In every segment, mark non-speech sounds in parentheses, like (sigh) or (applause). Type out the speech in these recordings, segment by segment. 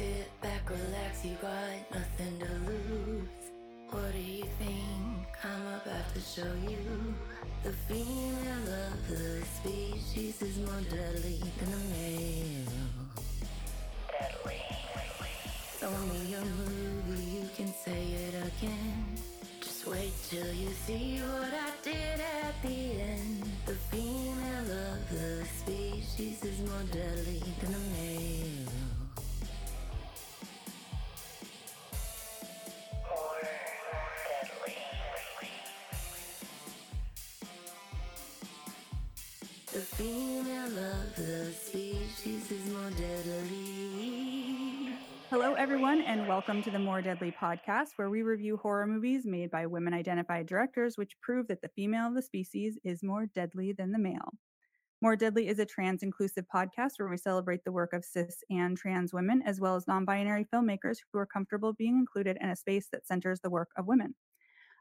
sit back, relax, you got nothing to lose. What do you think I'm about to show you? The female of the species is more deadly than the male. Deadly. Show me a movie, you can say it again. Just wait till you see what I did at the end. The female of the species is more deadly than the male. Welcome to the More Deadly podcast, where we review horror movies made by women identified directors, which prove that the female of the species is more deadly than the male. More Deadly is a trans inclusive podcast where we celebrate the work of cis and trans women, as well as non binary filmmakers who are comfortable being included in a space that centers the work of women.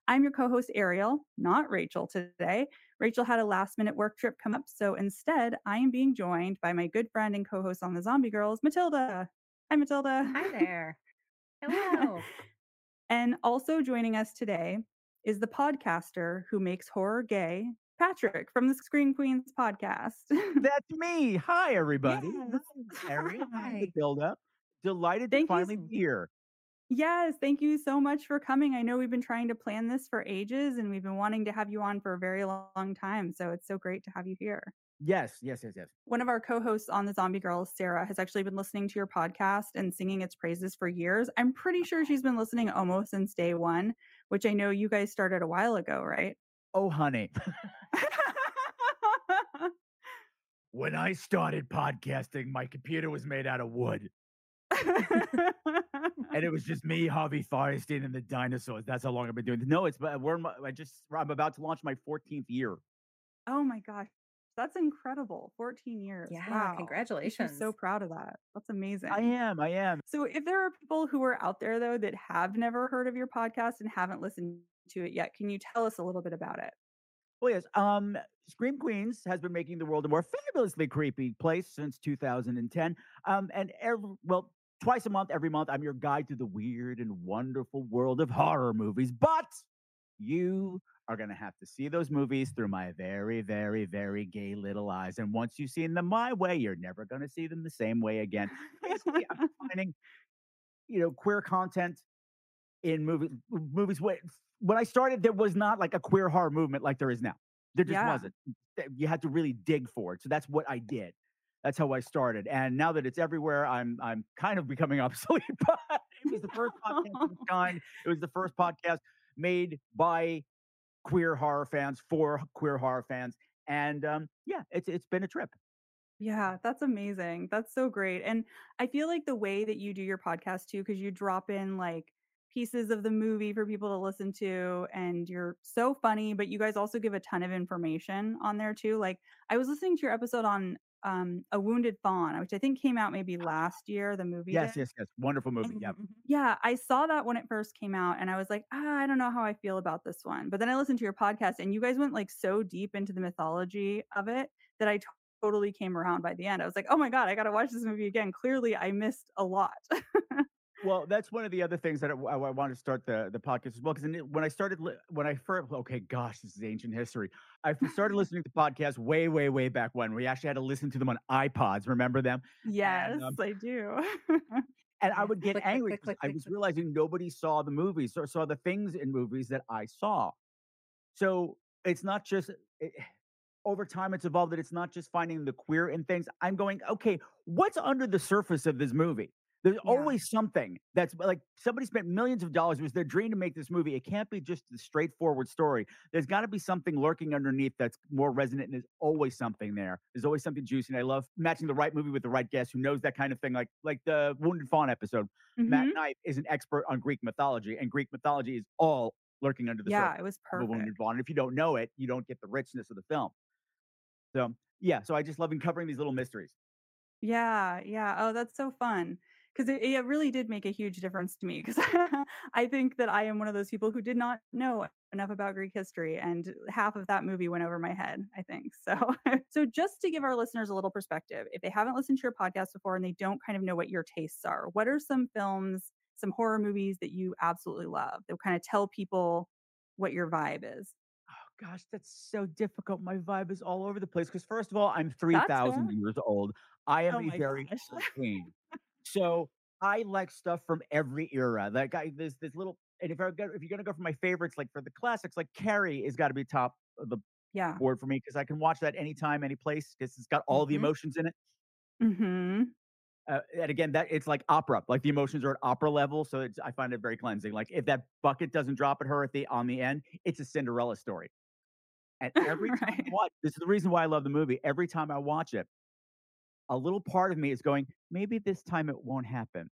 I'm your co host, Ariel, not Rachel today. Rachel had a last minute work trip come up, so instead, I am being joined by my good friend and co host on the Zombie Grrlz, Matilda. Hi, Matilda. Hi there. Hello. Oh. (laughs) and also joining us today is the podcaster who makes horror gay, Patrick from the Scream Queenz podcast. (laughs) That's me. Hi, everybody. Yes. Hi, Harry. Hi, Hi. Matilda. Delighted to Thank you finally s- be here. yes, thank you so much for coming. I know we've been trying to plan this for ages and we've been wanting to have you on for a very long time. So it's so great to have you here. Yes, yes, yes, yes. One of our co hosts on the Zombie Grrlz, Sarah, has actually been listening to your podcast and singing its praises for years. I'm pretty sure she's been listening almost since day one, which I know you guys started a while ago, right? Oh, honey. (laughs) when I started podcasting, my computer was made out of wood. And it (laughs) was just me, Harvey Fierstein, and the dinosaurs. That's how long I've been doing this. No, it's but we're I just I'm about to launch my 14th year. oh my gosh. That's incredible. 14 years. Yeah, wow. I'm congratulations. so proud of that. That's amazing. I am, I am. So, if there are people who are out there, though, that have never heard of your podcast and haven't listened to it yet, can you tell us a little bit about it? Well, yes. Um, Scream Queenz has been making the world a more fabulously creepy place since 2010. Um, and every well, twice a month, every month, I'm your guide to the weird and wonderful world of horror movies. But you are gonna have to see those movies through my very, very, very gay little eyes. And once you've seen them my way, you're never gonna see them the same way again. Basically, I'm (laughs) finding, you know, queer content in movie, movies. When, when I started, there was not like a queer horror movement like there is now. There just Yeah. wasn't. You had to really dig for it. So that's what I did. That's how I started. And now that it's everywhere, I'm I'm kind of becoming (laughs) obsolete. But it was the first podcast of its (laughs) kind. It was the first podcast made by queer horror fans for queer horror fans. And um, yeah, it's it's been a trip. Yeah, that's amazing. That's so great. And I feel like the way that you do your podcast too, because you drop in like pieces of the movie for people to listen to, and you're so funny, but you guys also give a ton of information on there too. Like I was listening to your episode on um A Wounded Fawn, which I think came out maybe last year, the movie. Yes, did. yes, yes. Wonderful movie. And Yep. Yeah, I saw that when it first came out and I was like, ah, I don't know how I feel about this one. But then I listened to your podcast and you guys went like so deep into the mythology of it that I t- totally came around by the end. I was like, oh my God, I got to watch this movie again. Clearly, I missed a lot. (laughs) Well, that's one of the other things that I, I, I want to start the, the podcast as well. Because when I started, li- when I first, okay, gosh, this is ancient history. I started (laughs) listening to podcasts way, way, way back when we actually had to listen to them on iPods. Remember them? yes, um, I do. (laughs) And I (laughs) would get click, angry click, click, I was realizing nobody saw the movies or saw the things in movies that I saw. So it's not just it, over time it's evolved that it's not just finding the queer in things. I'm going, okay, what's under the surface of this movie? There's Yeah. always something that's like somebody spent millions of dollars. It was their dream to make this movie. It can't be just the straightforward story. There's got to be something lurking underneath that's more resonant, and there's always something there. There's always something juicy. And I love matching the right movie with the right guest who knows that kind of thing. Like like the Wounded Fawn episode. Matt Mhm. Knight is an expert on Greek mythology, and Greek mythology is all lurking under the Yeah, surface it was perfect. Wounded Fawn. And if you don't know it, you don't get the richness of the film. So yeah, so I just love uncovering these little mysteries. Yeah, yeah. Oh, that's so fun. Because it, it really did make a huge difference to me. Because (laughs) I think that I am one of those people who did not know enough about Greek history, and half of that movie went over my head, I think. So, (laughs) so just to give our listeners a little perspective, if they haven't listened to your podcast before and they don't kind of know what your tastes are, what are some films, some horror movies that you absolutely love that kind of tell people what your vibe is? Oh gosh, that's so difficult. My vibe is all over the place because first of all, I'm 3,000 years old. I am Oh a very old king. So I like stuff from every era. That guy, there's this little and if I go if you're gonna go for my favorites, like for the classics, like Carrie has got to be top of the Yeah. board for me because I can watch that anytime, any place because it's got all the Mhm. emotions in it. Mm-hmm. Uh, and again, that it's like opera. Like the emotions are at opera level, so it's I find it very cleansing. Like if that bucket doesn't drop at her at the on the end, it's a Cinderella story. And (laughs) every time I watch, this is the reason why I love the movie. Every time I watch it, a little part of me is going, maybe this time it won't happen.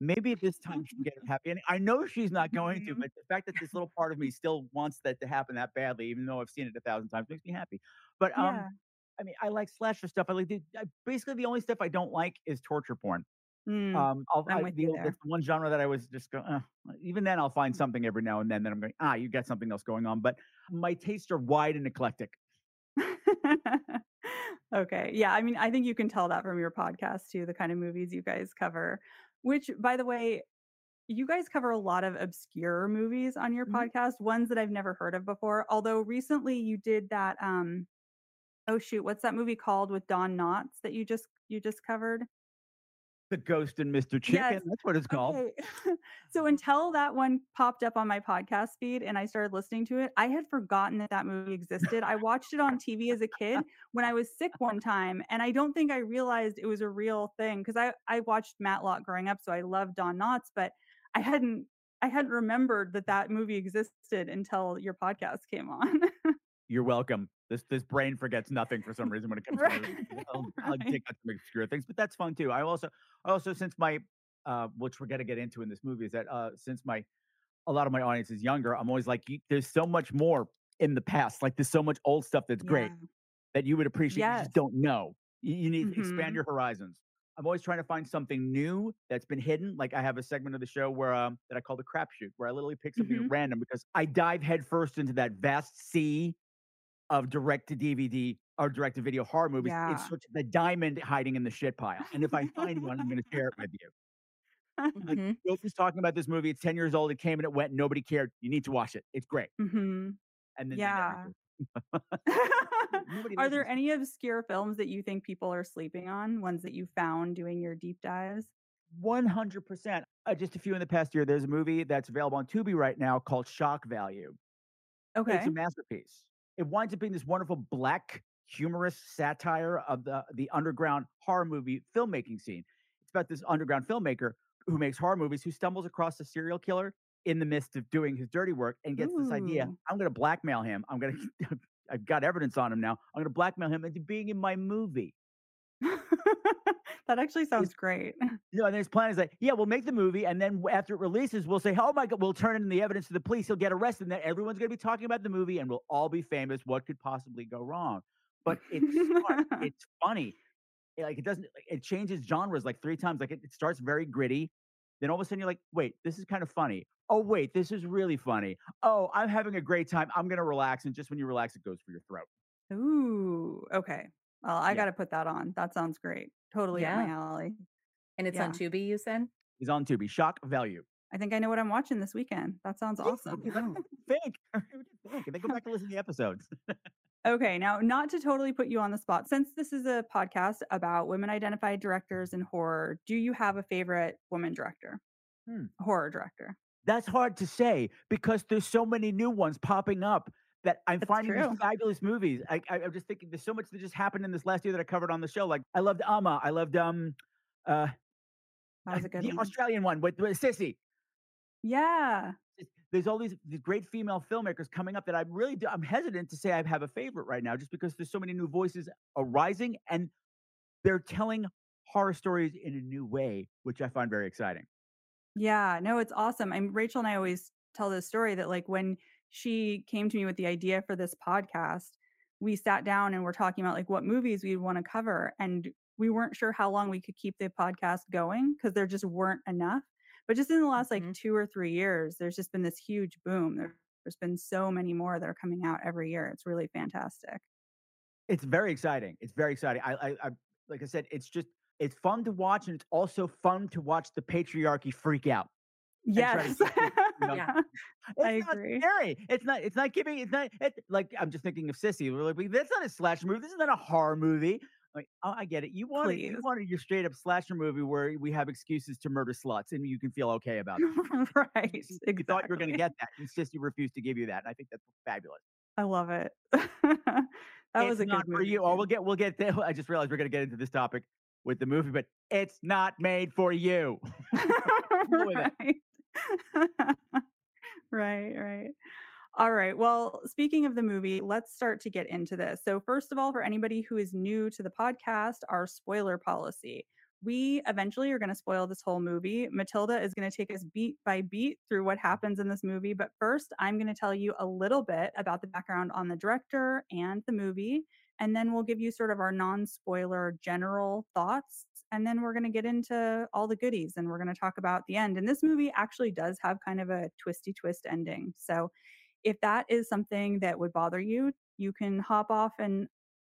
Maybe this time she'll get (laughs) happy And I know she's not going to, Mhm. but the fact that this little part of me still wants that to happen that badly, even though I've seen it a thousand times, makes me happy. But um, Yeah. I mean, I like slasher stuff. I like the, I, basically the only stuff I don't like is torture porn. Mm, Um, I'll, I'm I, the, the one genre that I was just going. Uh, even then, I'll find something every now and then that I'm going. Ah, you got something else going on. But my tastes are wide and eclectic. Okay. Yeah. I mean, I think you can tell that from your podcast too, the kind of movies you guys cover, which, by the way, you guys cover a lot of obscure movies on your Mhm. podcast, ones that I've never heard of before. Although recently you did that. Um, oh shoot, what's that movie called with Don Knotts that you just you just covered? The Ghost and Mr. Chicken. Yes. That's what it's called. Okay. (laughs) so until that one popped up on my podcast feed and I started listening to it, I had forgotten that that movie existed. I watched it on TV as a kid when I was sick one time, and I don't think I realized it was a real thing because I I watched Matlock growing up, so I loved Don Knotts, but I hadn't I hadn't remembered that that movie existed until your podcast came on. (laughs) You're welcome. This this brain forgets nothing for some reason when it comes right. to. (laughs) I'll, I'll right. take out some obscure things, but that's fun too. I also I also since my uh, which we're gonna get into in this movie is that uh, since my a lot of my audience is younger, I'm always like, there's so much more in the past. Like there's so much old stuff that's great that you would appreciate. You just don't know. You, you need to expand hmm your horizons. I'm always trying to find something new that's been hidden. Like I have a segment of the show where um, that I call the crapshoot, where I literally pick something hmm at random because I dive headfirst into that vast sea of direct to DVD or direct to video horror movies. Yeah. It's such the diamond hiding in the shit pile. And if I find one, I'm going to share it with you. Like, Mhm. Joker's talking about this movie. It's 10 years old. It came and it went. Nobody cared. You need to watch it. It's great. hmm And then Yeah. (laughs) Are there any obscure films that you think people are sleeping on? Ones that you found doing your deep dives? 100%. Uh, just a few in the past year. There's a movie that's available on Tubi right now called Shock Value. Okay. It's a masterpiece. It winds up being this wonderful black humorous satire of the the underground horror movie filmmaking scene. It's about this underground filmmaker who makes horror movies who stumbles across a serial killer in the midst of doing his dirty work and gets this idea. I'm going to blackmail him. I'm going (laughs) to I've got evidence on him now. I'm going to blackmail him into being in my movie. (laughs) that actually sounds great. (laughs) you know, and his plan is like, yeah, we'll make the movie, and then after it releases, we'll say, oh my god, we'll turn in the evidence to the police. He'll get arrested, and then everyone's going to be talking about the movie, and we'll all be famous. What could possibly go wrong? But it's smart. (laughs) it's funny. It, like it doesn't. It changes genres like three times. Like it, it starts very gritty, then all of a sudden you're like, wait, this is kind of funny. Oh wait, this is really funny. Oh, I'm having a great time. I'm gonna relax, and just when you relax, it goes for your throat. Ooh, okay. Well, I Yeah, got to put that on. That sounds great. Totally up my Yeah. alley. And it's on Yeah. Tubi, you said? he's on Tubi. Shock value. I think I know what I'm watching this weekend. That sounds awesome. What you think. What do you think? And then go back and listen to the episodes. (laughs) Okay, now not to totally put you on the spot, since this is a podcast about women identified directors in horror, do you have a favorite woman director, Hmm. horror director? That's hard to say because there's so many new ones popping up that I'm That's finding these fabulous movies. I, I, I'm just thinking there's so much that just happened in this last year that I covered on the show. Like I loved Amma. I loved um uh That was a good the one. Australian one with, with Sissy. Yeah. There's all these, these great female filmmakers coming up that I'm really. I'm hesitant to say I have a favorite right now, just because there's so many new voices arising and they're telling horror stories in a new way, which I find very exciting. Yeah, no, it's awesome. I'm Rachel and I always tell this story that like when she came to me with the idea for this podcast, we sat down and we're talking about like what movies we'd want to cover and we weren't sure how long we could keep the podcast going because there just weren't enough. But just in the last like Mhm. 2 or 3 years, there's just been this huge boom. There's There's been so many more that are coming out every year. It's really fantastic. It's very exciting. It's very exciting. I, I, I like I said, it's just it's fun to watch, and it's also fun to watch the patriarchy freak out. And try to Yes. it, you know, Yeah. (laughs) It's I not agree. scary. It's not. It's not giving. It's not. It, like I'm just thinking of Sissy. We're like, that's not a slasher movie. This is not a horror movie. Like, oh, I get it. You wanted. You wanted your straight up slasher movie where we have excuses to murder sluts, and you can feel okay (laughs) about it. right. You, you thought you were going to get that, and Sissy refused to give you that. And I think that's fabulous. I love it. (laughs) that it's was a not good for movie. you. Oh, we'll get. We'll get. There. I just realized we're going to get into this topic with the movie, but it's not made for you. Deal with it. right. (laughs) right, right. All right. Well, speaking of the movie, let's start to get into this. So, first of all, for anybody who is new to the podcast, our spoiler policy. We eventually are going to spoil this whole movie. Matilda is going to take us beat by beat through what happens in this movie. But first, I'm going to tell you a little bit about the background on the director and the movie. And then we'll give you sort of our non spoiler general thoughts. And then we're going to get into all the goodies and we're going to talk about the end. And this movie actually does have kind of a twisty twist ending. So if that is something that would bother you, you can hop off and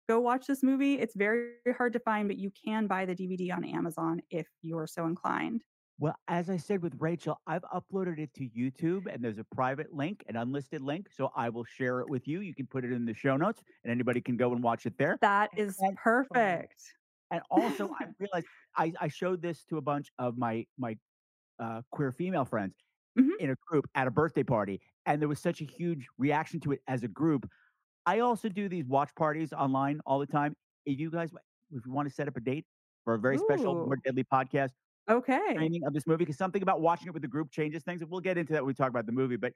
go watch this movie. It's very hard to find, but you can buy the DVD on Amazon if you're so inclined. Well, as I said with Rachel, I've uploaded it to YouTube and there's a private link, an unlisted link. So I will share it with you. You can put it in the show notes and anybody can go and watch it there. That is And- perfect. And also, I (laughs) realized I, I showed this to a bunch of my my uh, queer female friends Mhm. in a group at a birthday party, and there was such a huge reaction to it as a group. I also do these watch parties online all the time. If you guys, if you want to set up a date for a very special More Deadly podcast Okay. screening of this movie, because something about watching it with the group changes things, and we'll get into that when we talk about the movie. But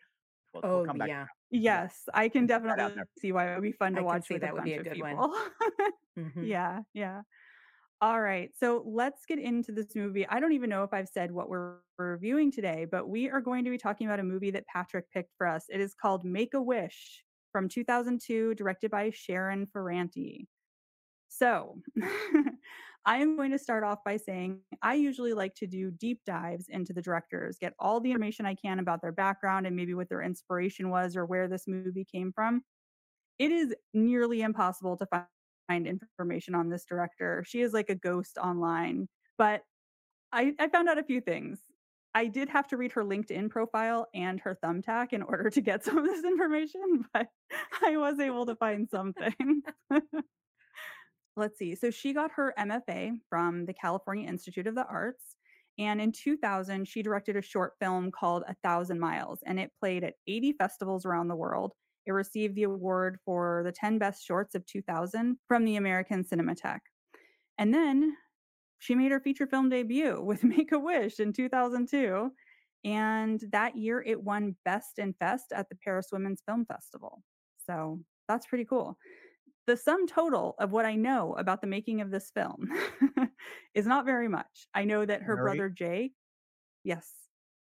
we'll, we'll Oh, come back. yeah. Yes, I can Put that out definitely see why it would be fun to I can watch see with that a would bunch be a good one. people. (laughs) Mhm. Yeah, yeah. All right. So let's get into this movie. I don't even know if I've said what we're reviewing today, but we are going to be talking about a movie that Patrick picked for us. It is called Make a Wish from 2002, directed by Sharon Ferranti. So, (laughs) I am going to start off by saying I usually like to do deep dives into the directors, get all the information I can about their background and maybe what their inspiration was or where this movie came from. It is nearly impossible to find find information on this director. She is like a ghost online, but I, I found out a few things. I did have to read her LinkedIn profile and her thumbtack in order to get (laughs) some of this information, but I was able to find something. (laughs) Let's see. So she got her MFA from the California Institute of the Arts. And in 2000, she directed a short film called A Thousand Miles, and it played at 80 festivals around the world. It received the award for the 10 best shorts of 2000 from the American Cinematheque. And then she made her feature film debut (laughs) with Make a Wish in 2002. And that year it won Best in Fest at the Paris Women's Film Festival. So that's pretty cool. The sum total of what I know about the making of this film (laughs) is not very much. I know that her brother Jay, yes.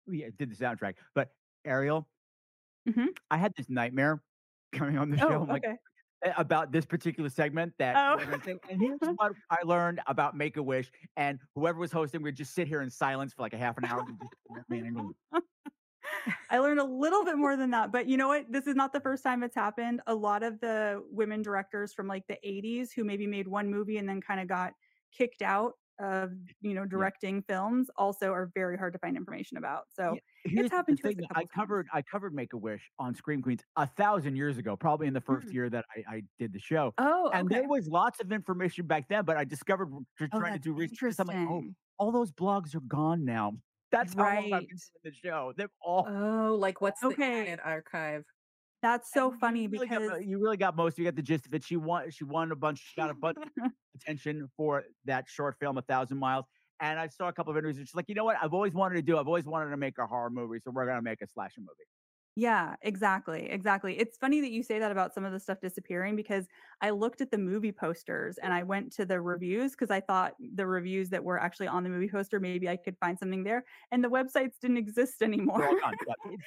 Yeah, did the soundtrack, but Ariel, Mhm. I had this nightmare coming on the show. Oh, I'm like, okay. a- about this particular segment that Oh. we're gonna say, and here's (laughs) what I learned about Make a Wish. And whoever was hosting would just sit here in silence for like a half an hour. and just, "Man, I'm gonna-" I learned a little bit more than that. But you know what? This is not the first time it's happened. A lot of the women directors from like the 80s who maybe made one movie and then kind of got kicked out of, you know, directing films also are very hard to find information about. So Here's the happened to thing, I covered I covered Make a Wish on Scream Queenz a thousand years ago, probably in the first Mm. year that I, I did the show. Oh, And okay. there was lots of information back then, but I discovered just Oh, trying to do research. I'm like, oh, all those blogs are gone now. That's how long I've been Right. doing the show. They've all Oh, like what's the Okay. Internet archive? That's so and funny you really, got, because mo- you really got most. You got the gist of it. She won. She won a bunch. She got a bunch (laughs) of attention for that short film, A Thousand Miles. And I saw a couple of interviews. And she's like, you know what? I've always wanted to do. I've always wanted to make a horror movie, so we're gonna make a slasher movie. Yeah, exactly. Exactly. It's funny that you say that about some of the stuff disappearing because I looked at the movie posters and I went to the reviews because I thought the reviews that were actually on the movie poster, maybe I could find something there. And the websites didn't exist anymore. (laughs) They're all gone.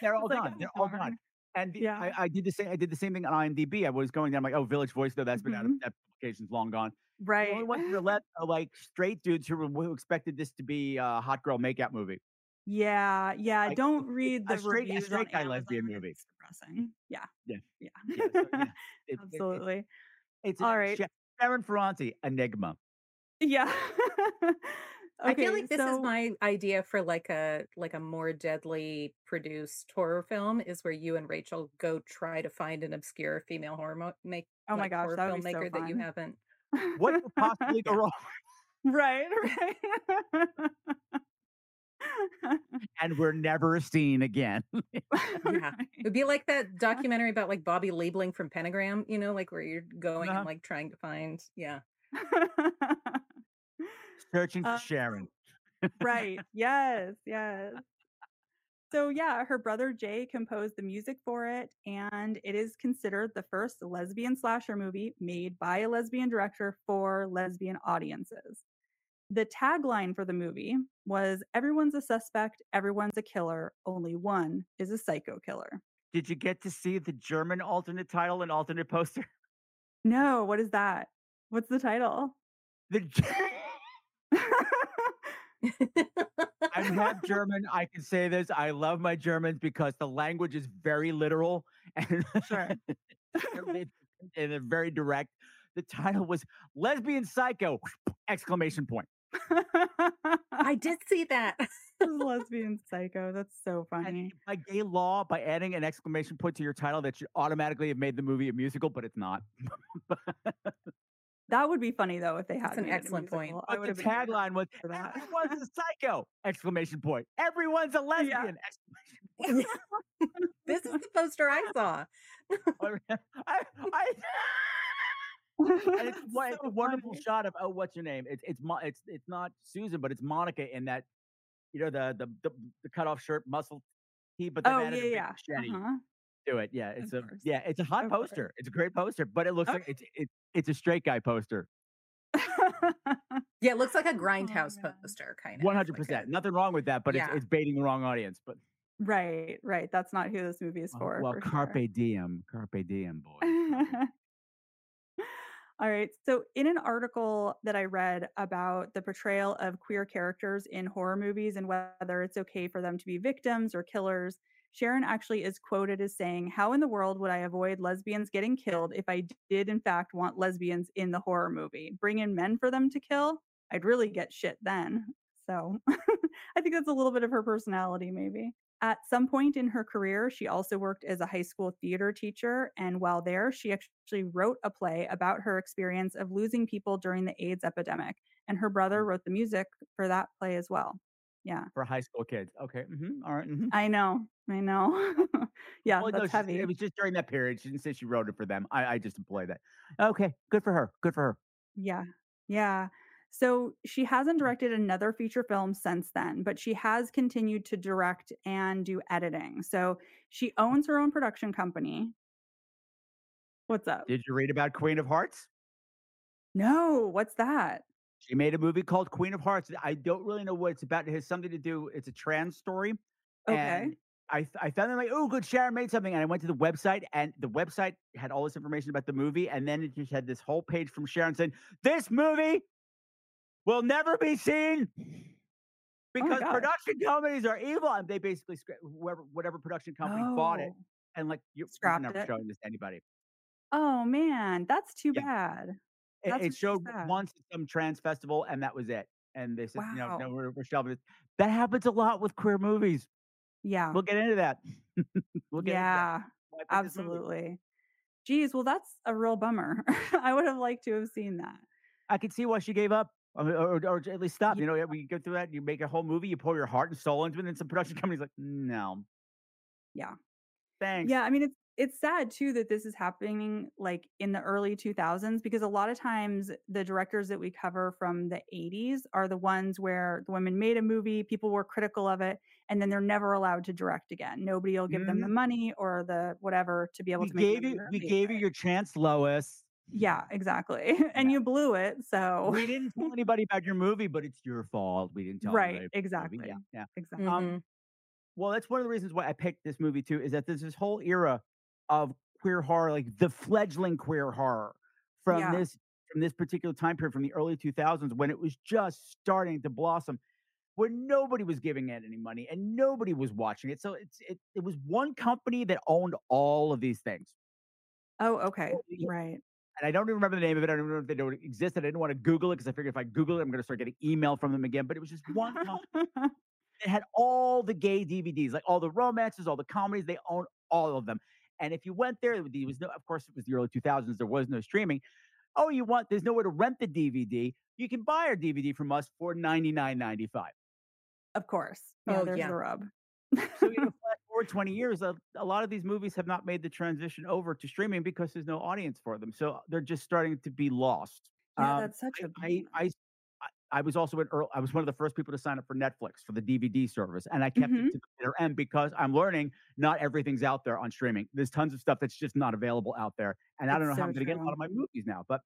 They're (laughs) all gone. oh, They're all gone. And the, Yeah. I, I did the same. I did the same thing on IMDb. I was going down like, oh, Village Voice, though that's been out of Mhm. applications long gone. Right. The only ones that left are like straight dudes who, who expected this to be a hot girl makeout movie. Yeah, yeah. Like Don't read a the straight a reviews on straight guy lesbian movie. It's depressing. Yeah, Yeah. yeah. Yeah, so, yeah. (laughs) It it it Absolutely. it's All a right. Sha Sharon Ferranti, Enigma. Yeah. (laughs) I feel Okay, like this is so my idea for like a like a more deadly produced horror film is where you and Rachel go try to find an obscure female horror mo- make Oh my like gosh, horror that would be so filmmaker that you fun. haven't. (laughs) What could possibly go Yeah. wrong? (laughs) Right, right. (laughs) And we're never seen again. Yeah. It'd be like that documentary about like Bobby Liebling from Pentagram, you know, like where you're going Uh-huh. and like trying to find, yeah. Searching for Um, Sharon. right. (laughs) Yes, yes. So yeah, her brother Jay composed the music for it, and it is considered the first lesbian slasher movie made by a lesbian director for lesbian audiences. The tagline for the movie was Everyone's a suspect, everyone's a killer, only one is a psycho killer. Did you get to see the German alternate title and alternate poster? No, what is that? What's the title? The I'm half German. I can say this. I love my Germans because the language is very literal (laughs) and (laughs) Sure. (laughs) and very direct. The title was Lesbian Psycho! Exclamation point. I did see that. lesbian psycho. That's so And funny. by gay law, by adding an exclamation point to your title, that should automatically have made the movie a musical, but it's not. That would be funny though if they had That's an made it a excellent point. But the have been very tagline was. "Everyone's a psycho!" Exclamation point. Everyone's a lesbian! Exclamation (laughs) this is the poster I saw. (laughs) I, I, (laughs) it's, one- it's a wonderful funny. shot of oh, what's your name? It's it's it's it's not Susan, but it's Monica in that, you know, the the the, the cut off shirt, muscle tee, but the Oh added yeah, yeah. machete Uh-huh. To it. Yeah, it's Of a course. yeah, it's a hot Of course. poster. It's a great poster, but it looks like it's it, it's a straight guy poster. (laughs) Yeah, it looks like a (laughs) Oh, grindhouse man. poster kind of. One hundred percent. Nothing wrong with that, but Yeah. it's it's baiting the wrong audience. But right, right. That's not who this movie is well, for. well, for carpe sure. diem, carpe diem, (laughs) boy. All right. So, in an article that I read about the portrayal of queer characters in horror movies and whether it's okay for them to be victims or killers, Sharon actually is quoted as saying, How in the world would I avoid lesbians getting killed if I did, in fact, want lesbians in the horror movie? Bring in men for them to kill? I'd really get shit then. So, (laughs) I think that's a little bit of her personality, maybe. At some point in her career, she also worked as a high school theater teacher. And while there, she actually wrote a play about her experience of losing people during the AIDS epidemic. And her brother mm. wrote the music for that play as well. Yeah, For high school kids. Okay. hmm All right, mhm. I know. I know. (laughs) yeah, Well, no, that's she- heavy. It was just during that period. She didn't say she wrote it for them. I, I just employed that. Okay. Good for her. Good for her. Yeah. Yeah. So she hasn't directed another feature film since then, but she has continued to direct and do editing. So she owns her own production company. What's up? Did you read about Queen of Hearts? No, what's that? She made a movie called Queen of Hearts. I don't really know what it's about. It has something to do. It's a trans story. Okay. And I, th- I found them like, oh, good. Sharon made something. And I went to the website, and the website had all this information about the movie. And then it just had this whole page from Sharon saying, this movie will never be seen oh because gosh. production companies are evil. And they basically, whoever, whatever production company bought it, Oh. and like, you, we're Scrapped never it. showing this to anybody. Oh man, that's too Yeah. bad. It, it showed once at some trans festival, and that was it. And they said, you know, no, we're, we're shelving it. That happens a lot with queer movies. Yeah. We'll get into that. (laughs) we'll get yeah, into that. Why I picked this movie. absolutely. Geez, well, that's a real bummer. (laughs) I would have liked to have seen that. I could see why she gave up. I mean, or, or at least stop. Yeah. You know, we go through that. You make a whole movie, you pour your heart and soul into it, and then some production (laughs) company's like, no. Yeah. Thanks. Yeah, I mean it's it's sad too that this is happening like in the early 2000s because a lot of times the directors that we cover from the 80s are the ones where the women made a movie, people were critical of it, and then they're never allowed to direct again. Nobody will give them the money or the whatever to be able we to make gave you another we gave you your chance, Lois. Yeah, exactly. (laughs) and Yeah. you blew it, so We didn't tell (laughs) anybody about your movie, but it's your fault. We didn't tell right, anybody about the exactly. Yeah, yeah. Exactly. Um. Well, that's one of the reasons why I picked this movie too. Is that there's this whole era of queer horror, like the fledgling queer horror from Yeah. this from this particular time period, from the early 2000s, when it was just starting to blossom. where nobody was giving it any money and nobody was watching it. So it's it, it was one company that owned all of these things. Oh, okay. Right. And I don't even remember the name of it. I don't remember if they don't exist. I didn't want to Google it because I figured if I Google it, I'm going to start getting email from them again. But it was just one company (laughs) that had all the gay DVDs, like all the romances, all the comedies. They owned all of them. And if you went there, there was no, of course, it was the early 2000s. There was no streaming. Oh, you want? There's nowhere to rent the DVD. You can buy our DVD from us for ninety nine ninety five. Of course. Yeah, Oh, there's yeah. the rub. So you know, (laughs) fast forward 20 years, a, a lot of these movies have not made the transition over to streaming because there's no audience for them. So they're just starting to be lost. yeah, Um, that's such a I, I, I, I was also an earl I was one of the first people to sign up for Netflix for the DVD service, and I kept Mhm. it to the bitter end because I'm learning not everything's out there on streaming. There's tons of stuff that's just not available out there, and I don't know It's how I'm going to get a lot of my movies now. But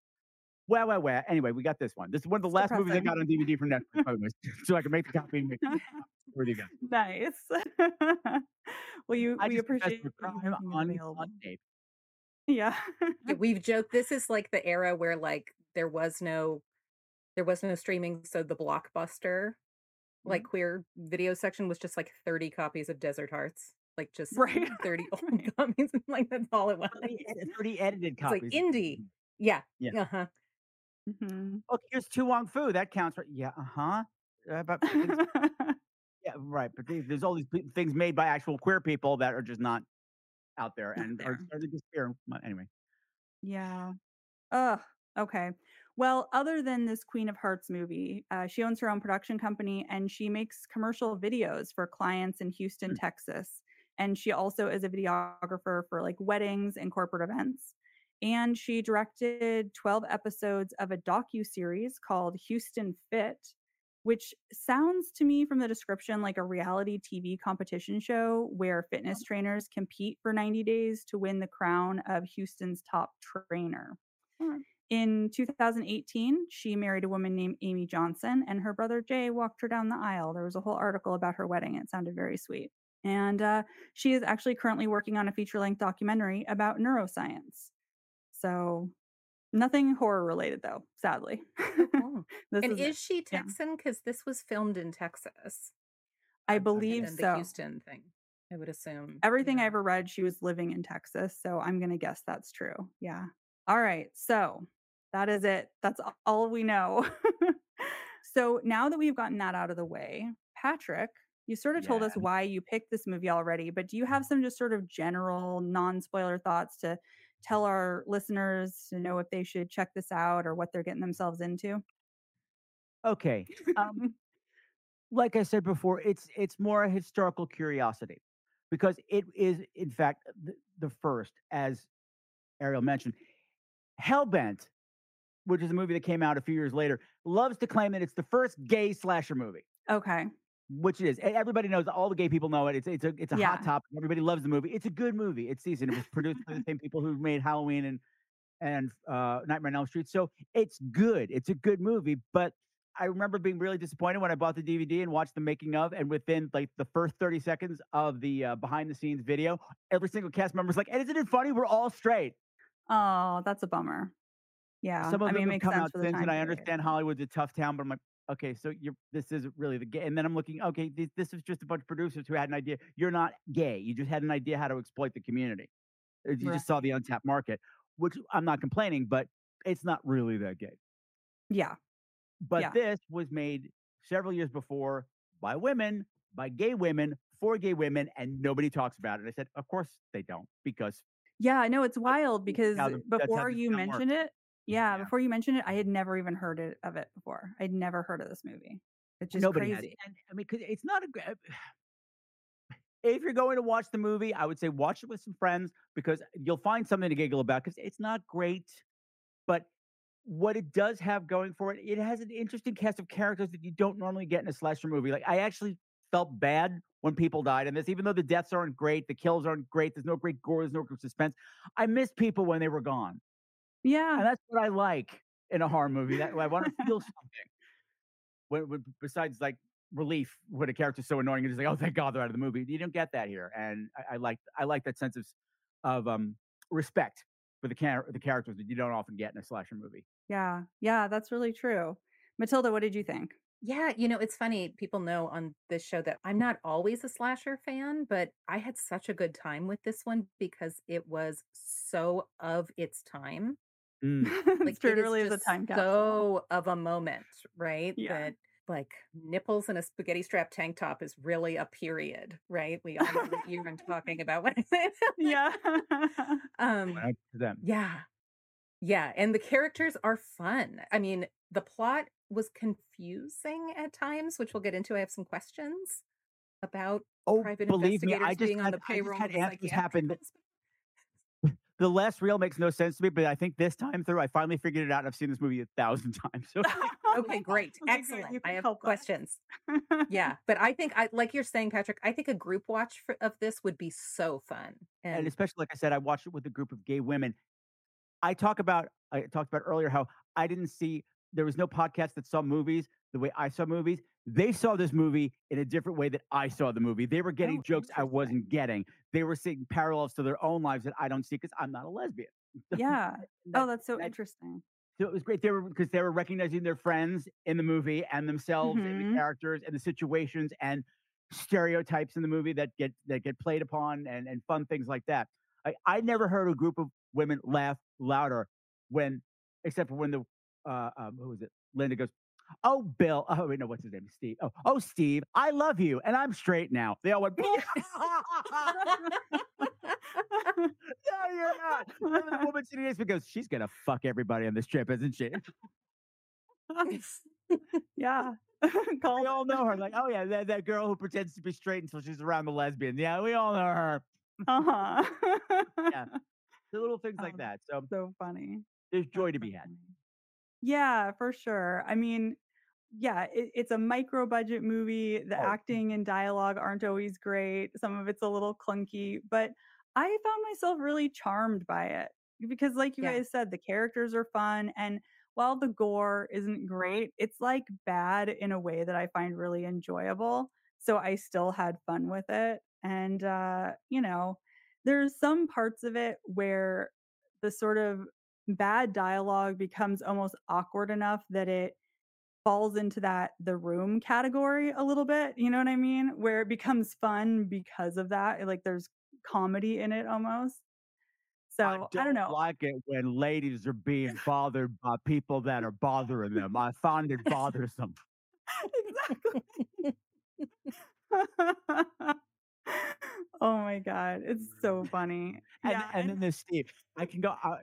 well, well, well. Anyway, we got this one. This is one of the It's last movies I got on DVD from Netflix, by the way, (laughs) so I can make the copy and make for (laughs) you go? nice. (laughs) well, you I we appreciate to you crime making it on, available. on tape. Yeah. Yeah, we've joked this is like the era where like there was no there was no streaming, so the blockbuster like queer video section was just like 30 copies of Desert Hearts. Like (laughs) just Right. 30 (laughs) old Right. copies. (laughs) Like that's all it was. 30, ed- 30 edited It's like indie. Yeah. Yeah. Uh-huh. Mhm. Look, here's To Wong Foo. That counts, right? Yeah, uh huh. Uh, but yeah, right. But there- there's all these things made by actual queer people that are just not out there Not and are there. starting to disappear. Anyway, yeah. Oh, Okay. Well, other than this Queen of Hearts movie, uh, she owns her own production company and she makes commercial videos for clients in Houston, Mm. Texas. And she also is a videographer for like weddings and corporate events. And she directed 12 episodes of a docu series called Houston Fit, which sounds to me from the description like a reality TV competition show where fitness trainers compete for 90 days to win the crown of Houston's top trainer. Alright. In 2018, she married a woman named Amy Johnson, and her brother Jay walked her down the aisle. There was a whole article about her wedding. It sounded very sweet. And uh, she is actually currently working on a feature length documentary about neuroscience. So, nothing horror related, though, sadly. (laughs) This and is, is she. Texan? Because this was filmed in Texas. I believe then the so. Houston thing. I would assume. Everything I ever read, she was living in Texas. So I'm going to guess that's true. Yeah. All right. So that is it. That's all we know. (laughs) so now that we've gotten that out of the way, Patrick, you sort of told us why you picked this movie already, but do you have some just sort of general non spoiler thoughts to tell our listeners to know if they should check this out or what they're getting themselves into? okay. Um, (laughs) like I said before, it's it's more a historical curiosity because it is, in fact, the, the first, as Ariel mentioned, Hellbent, which is a movie that came out a few years later, loves to claim that it's the first gay slasher movie. okay. which it is. Everybody knows. All the gay people know it. It's it's a it's a Yeah. hot topic. Everybody loves the movie. It's a good movie. It's decent. It was produced by the same people who made Halloween and and uh, Nightmare on Elm Street. So it's good. It's a good movie. But I remember being really disappointed when I bought the DVD and watched the making of, and within like the first thirty seconds of the uh, behind the scenes video, every single cast member was like, "And isn't it funny? We're all straight." Oh, that's a bummer. Yeah. Some of I them mean, have come out since, and I understand Hollywood's a tough town, but I'm like, okay, so you're this isn't really the gay. And then I'm looking, okay, this, this is just a bunch of producers who had an idea. You're not gay. You just had an idea how to exploit the community. Uh, You just saw the untapped market, which I'm not complaining, but it's not really that gay. Yeah. But Yeah. this was made several years before by women, by gay women, for gay women, and nobody talks about it. I said, of course they don't, because Yeah, no, it's wild because before you town mentioned it, yeah, Yeah. before you mentioned it, I had never even heard it, of it before. I'd never heard of this movie. It's just Nobody has. crazy. And I mean, 'cause it's not a. gr- uh, (sighs) If you're going to watch the movie, I would say watch it with some friends because you'll find something to giggle about. Because it's not great, but what it does have going for it, it has an interesting cast of characters that you don't normally get in a slasher movie. Like I actually felt bad when people died in this, even though the deaths aren't great, the kills aren't great. There's no great gore, there's no great suspense. I missed people when they were gone, Yeah. and that's what I like in a horror movie. That I want to (laughs) feel something. When, when besides like relief when a character's so annoying and just like, oh thank God they're out of the movie. You don't get that here, and I, I like I like that sense of of um respect for the char- the characters that you don't often get in a slasher movie. Yeah. Yeah, that's really true. Matilda, what did you think? Yeah, you know, it's funny. People know on this show that I'm not always a slasher fan, but I had such a good time with this one because it was so of its time. Mm. (laughs) it's Like it It is really is a time capsule. so of a moment, right? Yeah. That like nipples in a spaghetti strap tank top is really a period, right? We all know what you're talking (laughs) about when I say that. yeah. (laughs) Um, 100%. yeah. Yeah, and the characters are fun. I mean, the plot was confusing at times, which we'll get into. I have some questions about Oh, private believe me, investigators I just being on had, the I just payroll had answers happen. Hospital. The last reel makes no sense to me, but I think this time through, I finally figured it out. I've seen this movie a thousand (laughs) times. So (laughs) Okay, great. (laughs) Okay. Excellent. I have questions. Yeah, but I think I like you're saying, Patrick, I think a group watch for, of this would be so fun. and And especially like I said, I watched it with a group of gay women. I talk about I talked about earlier how I didn't see there was no podcast that saw movies the way I saw movies. They saw this movie in a different way that I saw the movie. They were getting Oh, jokes I wasn't getting. They were seeing parallels to their own lives that I don't see because I'm not a lesbian. yeah. (laughs) That- Oh, that's so that- interesting. So it was great. They were because they were recognizing their friends in the movie and themselves and Mhm. the characters and the situations and stereotypes in the movie that get that get played upon and, and fun things like that. I, I never heard a group of women laugh louder when except for when the uh um, who was it? Linda goes, Oh Bill, oh wait, no, what's his name? Steve. Oh, oh Steve, I love you and I'm straight now. They all went, (laughs) No, you're not. And the woman sitting next to me goes, She's gonna fuck everybody on this trip, isn't she? (laughs) yeah. (laughs) we all know her. Like, oh yeah, that, that girl who pretends to be straight until she's around the lesbian. Yeah, we all know her. Uh-huh. Yeah. The little things like that. So so funny. there's joy That's to be had. funny. Yeah, for sure. I mean, yeah, it, it's a micro budget movie. The Oh. acting and dialogue aren't always great. Some of it's a little clunky, but I found myself really charmed by it because, like you Yeah. guys said, the characters are fun. And while the gore isn't great, it's like bad in a way that I find really enjoyable. So I still had fun with it. And, uh, you know, there's some parts of it where the sort of bad dialogue becomes almost awkward enough that it falls into that the room category a little bit you know what i mean where it becomes fun because of that like there's comedy in it almost so I i don't, don't know like it when ladies are being (laughs) bothered by people that are bothering them. I find it (laughs) bothersome. exactly (laughs) oh my god it's so funny And, yeah and then there's Steve. I can go. Uh,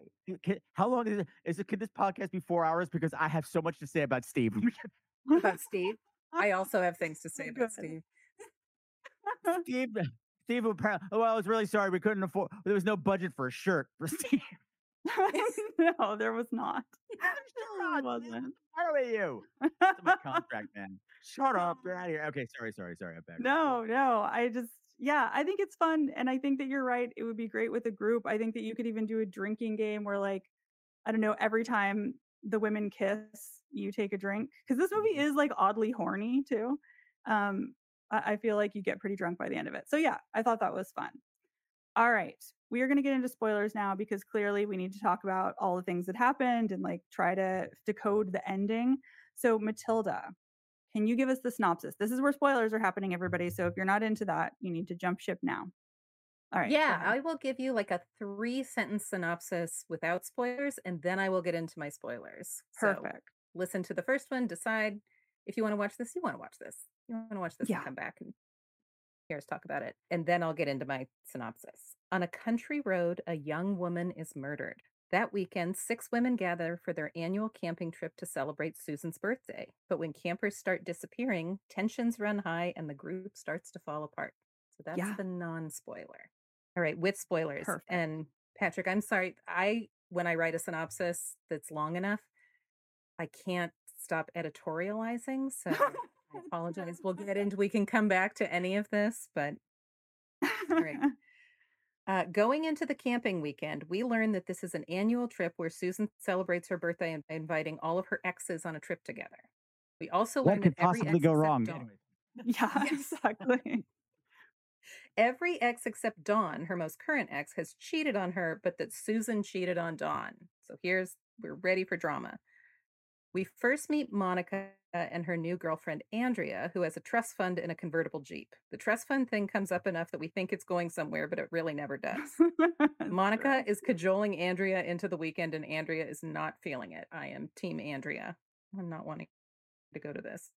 can, how long is it? Is it? Could this podcast be four hours? Because I have so much to say about Steve. (laughs) about Steve. I also have things to say about good. Steve. Steve. Steve apparently. Well, I was really sorry. We couldn't afford. There was no budget for a shirt for (laughs) Steve. (laughs) no there was not Sure There wasn't How are you? That's my contract, man. Shut up. You're out of here. Okay, sorry, sorry, sorry. I'm back. No, no. I just, yeah, I think it's fun. And I think that you're right. It would be great with a group. I think that you could even do a drinking game where, like, I don't know, every time the women kiss, you take a drink. Because this movie is like oddly horny too. Um, I, I feel like you get pretty drunk by the end of it. So, yeah, I thought that was fun. All right. We are going to get into spoilers now because clearly we need to talk about all the things that happened and like try to decode the ending. So, Matilda, can you give us the synopsis? This is where spoilers are happening, everybody. So if you're not into that, you need to jump ship now. All right. Yeah. I will give you like a three sentence synopsis without spoilers, and then I will get into my spoilers. So Perfect. listen to the first one, decide if you want to watch this, you want to watch this. You want to watch this Yeah. and come back and hear us talk about it. And then I'll get into my synopsis. On a country road, a young woman is murdered. That weekend, six women gather for their annual camping trip to celebrate Susan's birthday. But when campers start disappearing, tensions run high and the group starts to fall apart. So that's Yeah. the non spoiler. All right, with spoilers. Perfect. And Patrick, I'm sorry. I, when I write a synopsis that's long enough, I can't stop editorializing. So I (laughs) apologize. We'll get into, we can come back to any of this, but great. (laughs) Uh, going into the camping weekend, we learn that this is an annual trip where Susan celebrates her birthday and inviting all of her exes on a trip together. We also What learn could that every possibly ex go except wrong? Dawn- (laughs) yeah, exactly. (laughs) every ex except Dawn, her most current ex, has cheated on her, but that Susan cheated on Dawn. So here's we're ready for drama. We first meet Monica and her new girlfriend, Andrea, who has a trust fund and a convertible Jeep. The trust fund thing comes up enough that we think it's going somewhere, but it really never (laughs) does. Monica is cajoling Andrea into the weekend, and Andrea is not feeling it. I am Team Andrea. I'm not wanting to go to this.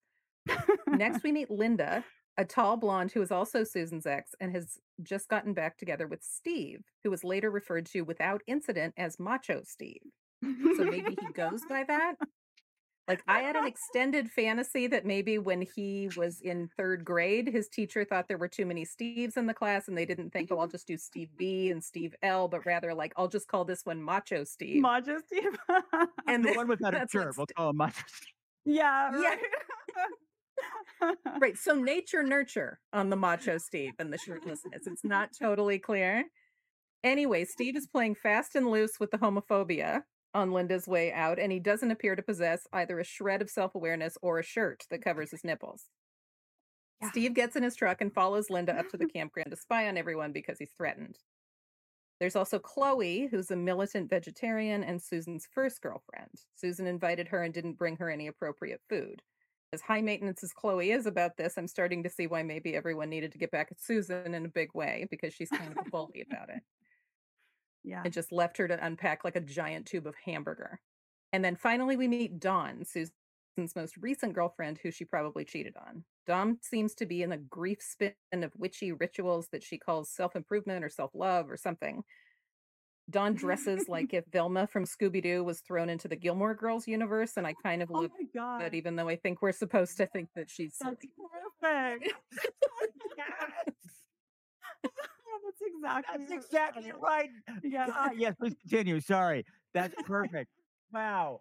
Next, (laughs) we meet Linda, a tall blonde who is also Susan's ex and has just gotten back together with Steve, who was later referred to without incident as Macho Steve. So maybe he goes by that. Like I had an extended fantasy that maybe when he was in third grade, his teacher thought there were too many Steves in the class and they didn't think, oh, I'll just do Steve B and Steve L, but rather like I'll just call this one Macho Steve. Macho Steve. (laughs) And The one without a (laughs) that's shirt. We'll Ste- call him Macho. yeah, Yeah. right. (laughs) right. So nature nurture on the Macho Steve and the shirtlessness. It's not totally clear. Anyway, Steve is playing fast and loose with the homophobia on Linda's way out, and he doesn't appear to possess either a shred of self awareness or a shirt that covers his nipples. Yeah. Steve gets in his truck and follows Linda up to the (laughs) campground to spy on everyone because he's threatened. There's also Chloe, who's a militant vegetarian and Susan's first girlfriend. Susan invited her and didn't bring her any appropriate food. As high maintenance as Chloe is about this, I'm starting to see why maybe everyone needed to get back at Susan in a big way because she's kind of a bully about it yeah. and just left her to unpack like a giant tube of hamburger. And then finally, we meet Dawn, Susan's most recent girlfriend, who she probably cheated on. Dawn seems to be in a grief spin of witchy rituals that she calls self improvement or self love or something. Dawn dresses (laughs) like if Velma from Scooby Doo was thrown into the Gilmore Girls universe, and I kind of Oh look god. good, even though I think we're supposed to think that she's That's perfect. (laughs) (laughs) exactly. That's exactly right. Yeah. God, yes, please continue. Sorry. That's perfect. wow.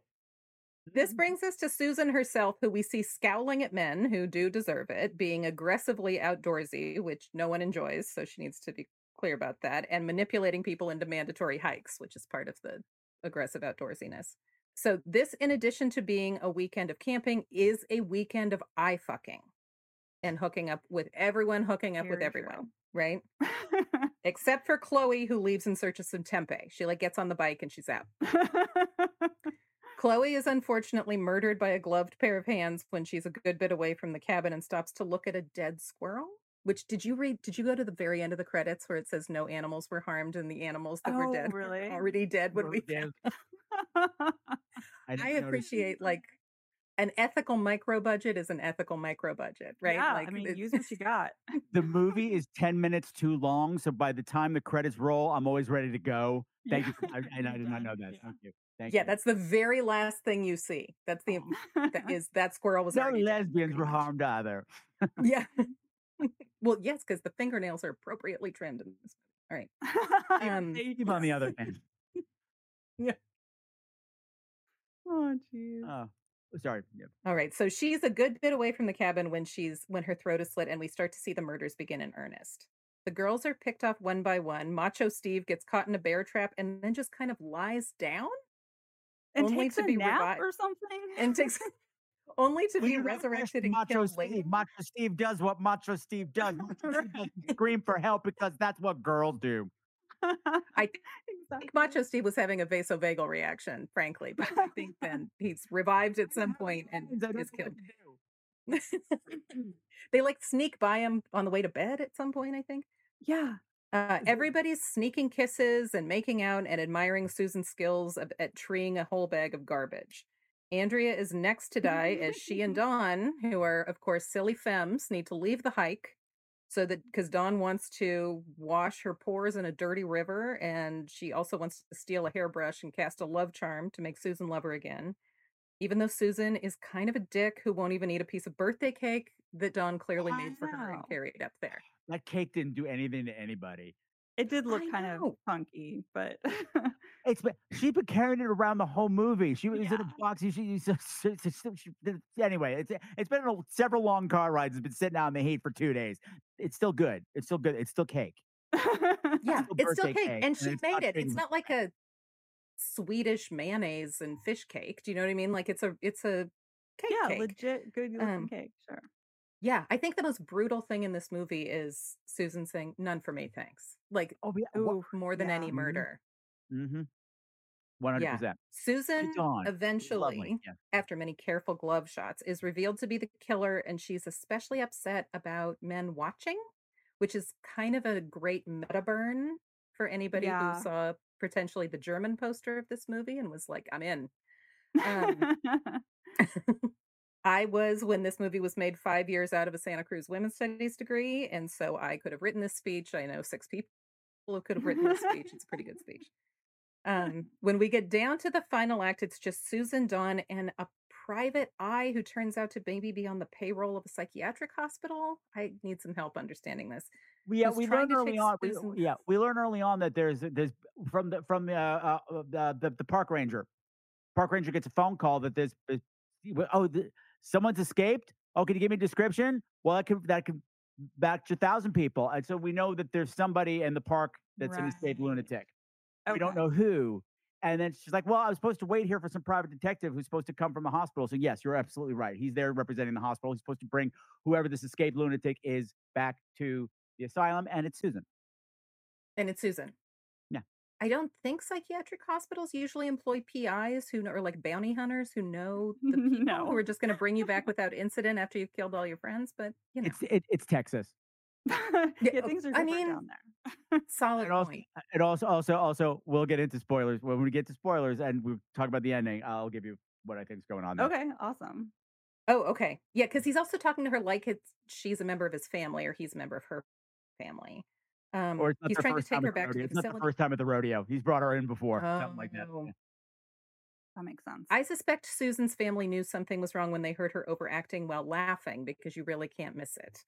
This brings us to Susan herself, who we see scowling at men who do deserve it, being aggressively outdoorsy, which no one enjoys. So she needs to be clear about that, and manipulating people into mandatory hikes, which is part of the aggressive outdoorsiness. So, this, in addition to being a weekend of camping, is a weekend of eye fucking and hooking up with everyone, hooking up with everyone. true. Right? (laughs) Except for Chloe, who leaves in search of some tempeh. She like gets on the bike and she's out. (laughs) Chloe is unfortunately murdered by a gloved pair of hands when she's a good bit away from the cabin and stops to look at a dead squirrel. Which did you read? Did you go to the very end of the credits where it says no animals were harmed and the animals that were Oh, dead (laughs) were already dead when we Yeah. found I, I appreciate like an ethical micro budget is an ethical micro budget, right? Yeah, like I mean, it- use what you got. the movie is 10 minutes too long. So by the time the credits roll, I'm always ready to go. (laughs) Thank you. For, I, and I did not know that. Yeah. Thank you. Thank yeah, you. that's the very last thing you see. That's the that (laughs) is that squirrel was no already dead, lesbians were harmed either. Yeah. (laughs) well, yes, because the fingernails are appropriately trimmed in this. All right. Um, Keep on the other hand. Yeah. Oh, jeez. Oh, sorry. Yeah. All right. So she's a good bit away from the cabin when she's when her throat is slit and we start to see the murders begin in earnest. The girls are picked off one by one. Macho Steve gets caught in a bear trap and then just kind of lies down and only takes to a be nap revi- or something. and takes (laughs) (laughs) only to be resurrected and Macho killed Steve. later. Macho Steve does what Macho Steve does. Macho Steve (laughs) scream for help because that's what girls do. I I exactly. think Macho Steve was having a vasovagal reaction, frankly, but I think (laughs) then he's revived at some point and is killed. (laughs) they like sneak by him on the way to bed at some point, I think. Yeah. Uh, everybody's sneaking kisses and making out and admiring Susan's skills of, at treeing a whole bag of garbage. Andrea is next to (laughs) die as she and Dawn, who are, of course, silly femmes, need to leave the hike so that because Dawn wants to wash her pores in a dirty river and she also wants to steal a hairbrush and cast a love charm to make Susan love her again. Even though Susan is kind of a dick who won't even eat a piece of birthday cake that Dawn clearly I made for her and carried up there. That cake didn't do anything to anybody. It did look I kind of funky, but It's been she's been carrying it around the whole movie. She was in a box. (laughs) She, she, she, she, she- she- anyway, it's it's been a, several long car rides. It's been sitting out in the heat for two days. It's still good. It's still good. It's still cake. Yeah, (laughs) still it's still cake, cake, and and she it's made it. big It's not like a Swedish mayonnaise and fish cake. Do you know what I mean? Like it's a it's a cake yeah, cake. legit good looking Um, cake. Sure. Yeah, I think the most brutal thing in this movie is Susan saying "none for me, thanks." Like Oh yeah. Ooh, more than yeah. any Mhm. murder. Mm-hmm. one hundred percent. Susan eventually, Yeah. after many careful glove shots, is revealed to be the killer, and she's especially upset about men watching, which is kind of a great meta burn for anybody who saw potentially the German poster of this movie and was like, I'm in. Um, (laughs) (laughs) I was, when this movie was made, five years out of a Santa Cruz women's studies degree. And so I could have written this speech. I know six people who could have written this speech. It's a pretty good (laughs) speech. Um, when we get down to the final act, it's just Susan Dawn and a private eye who turns out to maybe be on the payroll of a psychiatric hospital. I need some help understanding this. We, yeah, who's we learned early on. We, yeah, we learned early on that there's there's from the from the uh, uh, the, the the park ranger. Park ranger gets a phone call that there's there's- oh the, someone's escaped. Oh, can you give me a description? Well, that could that could match a thousand people, and so we know that there's somebody in the park that's an escaped Right. lunatic. We don't know who. And then she's like, "Well, I was supposed to wait here for some private detective who's supposed to come from the hospital." So yes, you're absolutely right. He's there representing the hospital. He's supposed to bring whoever this escaped lunatic is back to the asylum, and it's Susan. And it's Susan. I don't think psychiatric hospitals usually employ PIs who are like bounty hunters who know the (laughs) people who are just going to bring you back (laughs) without incident after you've killed all your friends. But you know, It's it, it's Texas. (laughs) yeah, things are I different mean, down there. solid And also, point. Uh, and also, also, also, we'll get into spoilers when we get to spoilers, and we talk about the ending. I'll give you what I think's going on there. Okay, awesome. Oh, okay. Yeah, because he's also talking to her like it's she's a member of his family or he's a member of her family. Um, Or it's not he's trying to take her back to the It's not the facility. first time at the rodeo. He's brought her in before, something like that. Oh. Yeah. That makes sense. I suspect Susan's family knew something was wrong when they heard her overacting while laughing because you really can't miss it.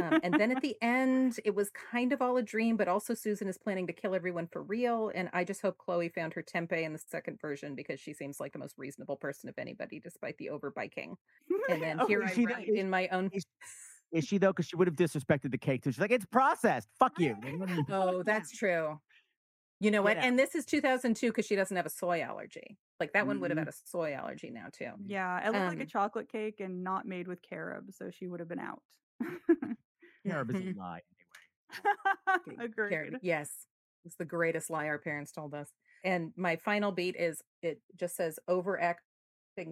Um, and then at (laughs) the end, it was kind of all a dream, but also Susan is planning to kill everyone for real. And I just hope Chloe found her tempeh in the second version because she seems like the most reasonable person of anybody, despite the overbiking. (laughs) And then Oh, here I write is- in my own. is- Is she though? Because she would have disrespected the cake too. She's like, "It's processed. Fuck you." (laughs) Oh, that's (laughs) true. You know what? Yeah. And this is 2002 because she doesn't have a soy allergy. Like that one would have had a soy allergy now too. yeah, it looked like a Um, chocolate cake and not made with carob, so she would have been out. (laughs) Carob is a lie. Car- Agreed. Yes. It's the greatest lie our parents told us. And my final beat is it just says overacting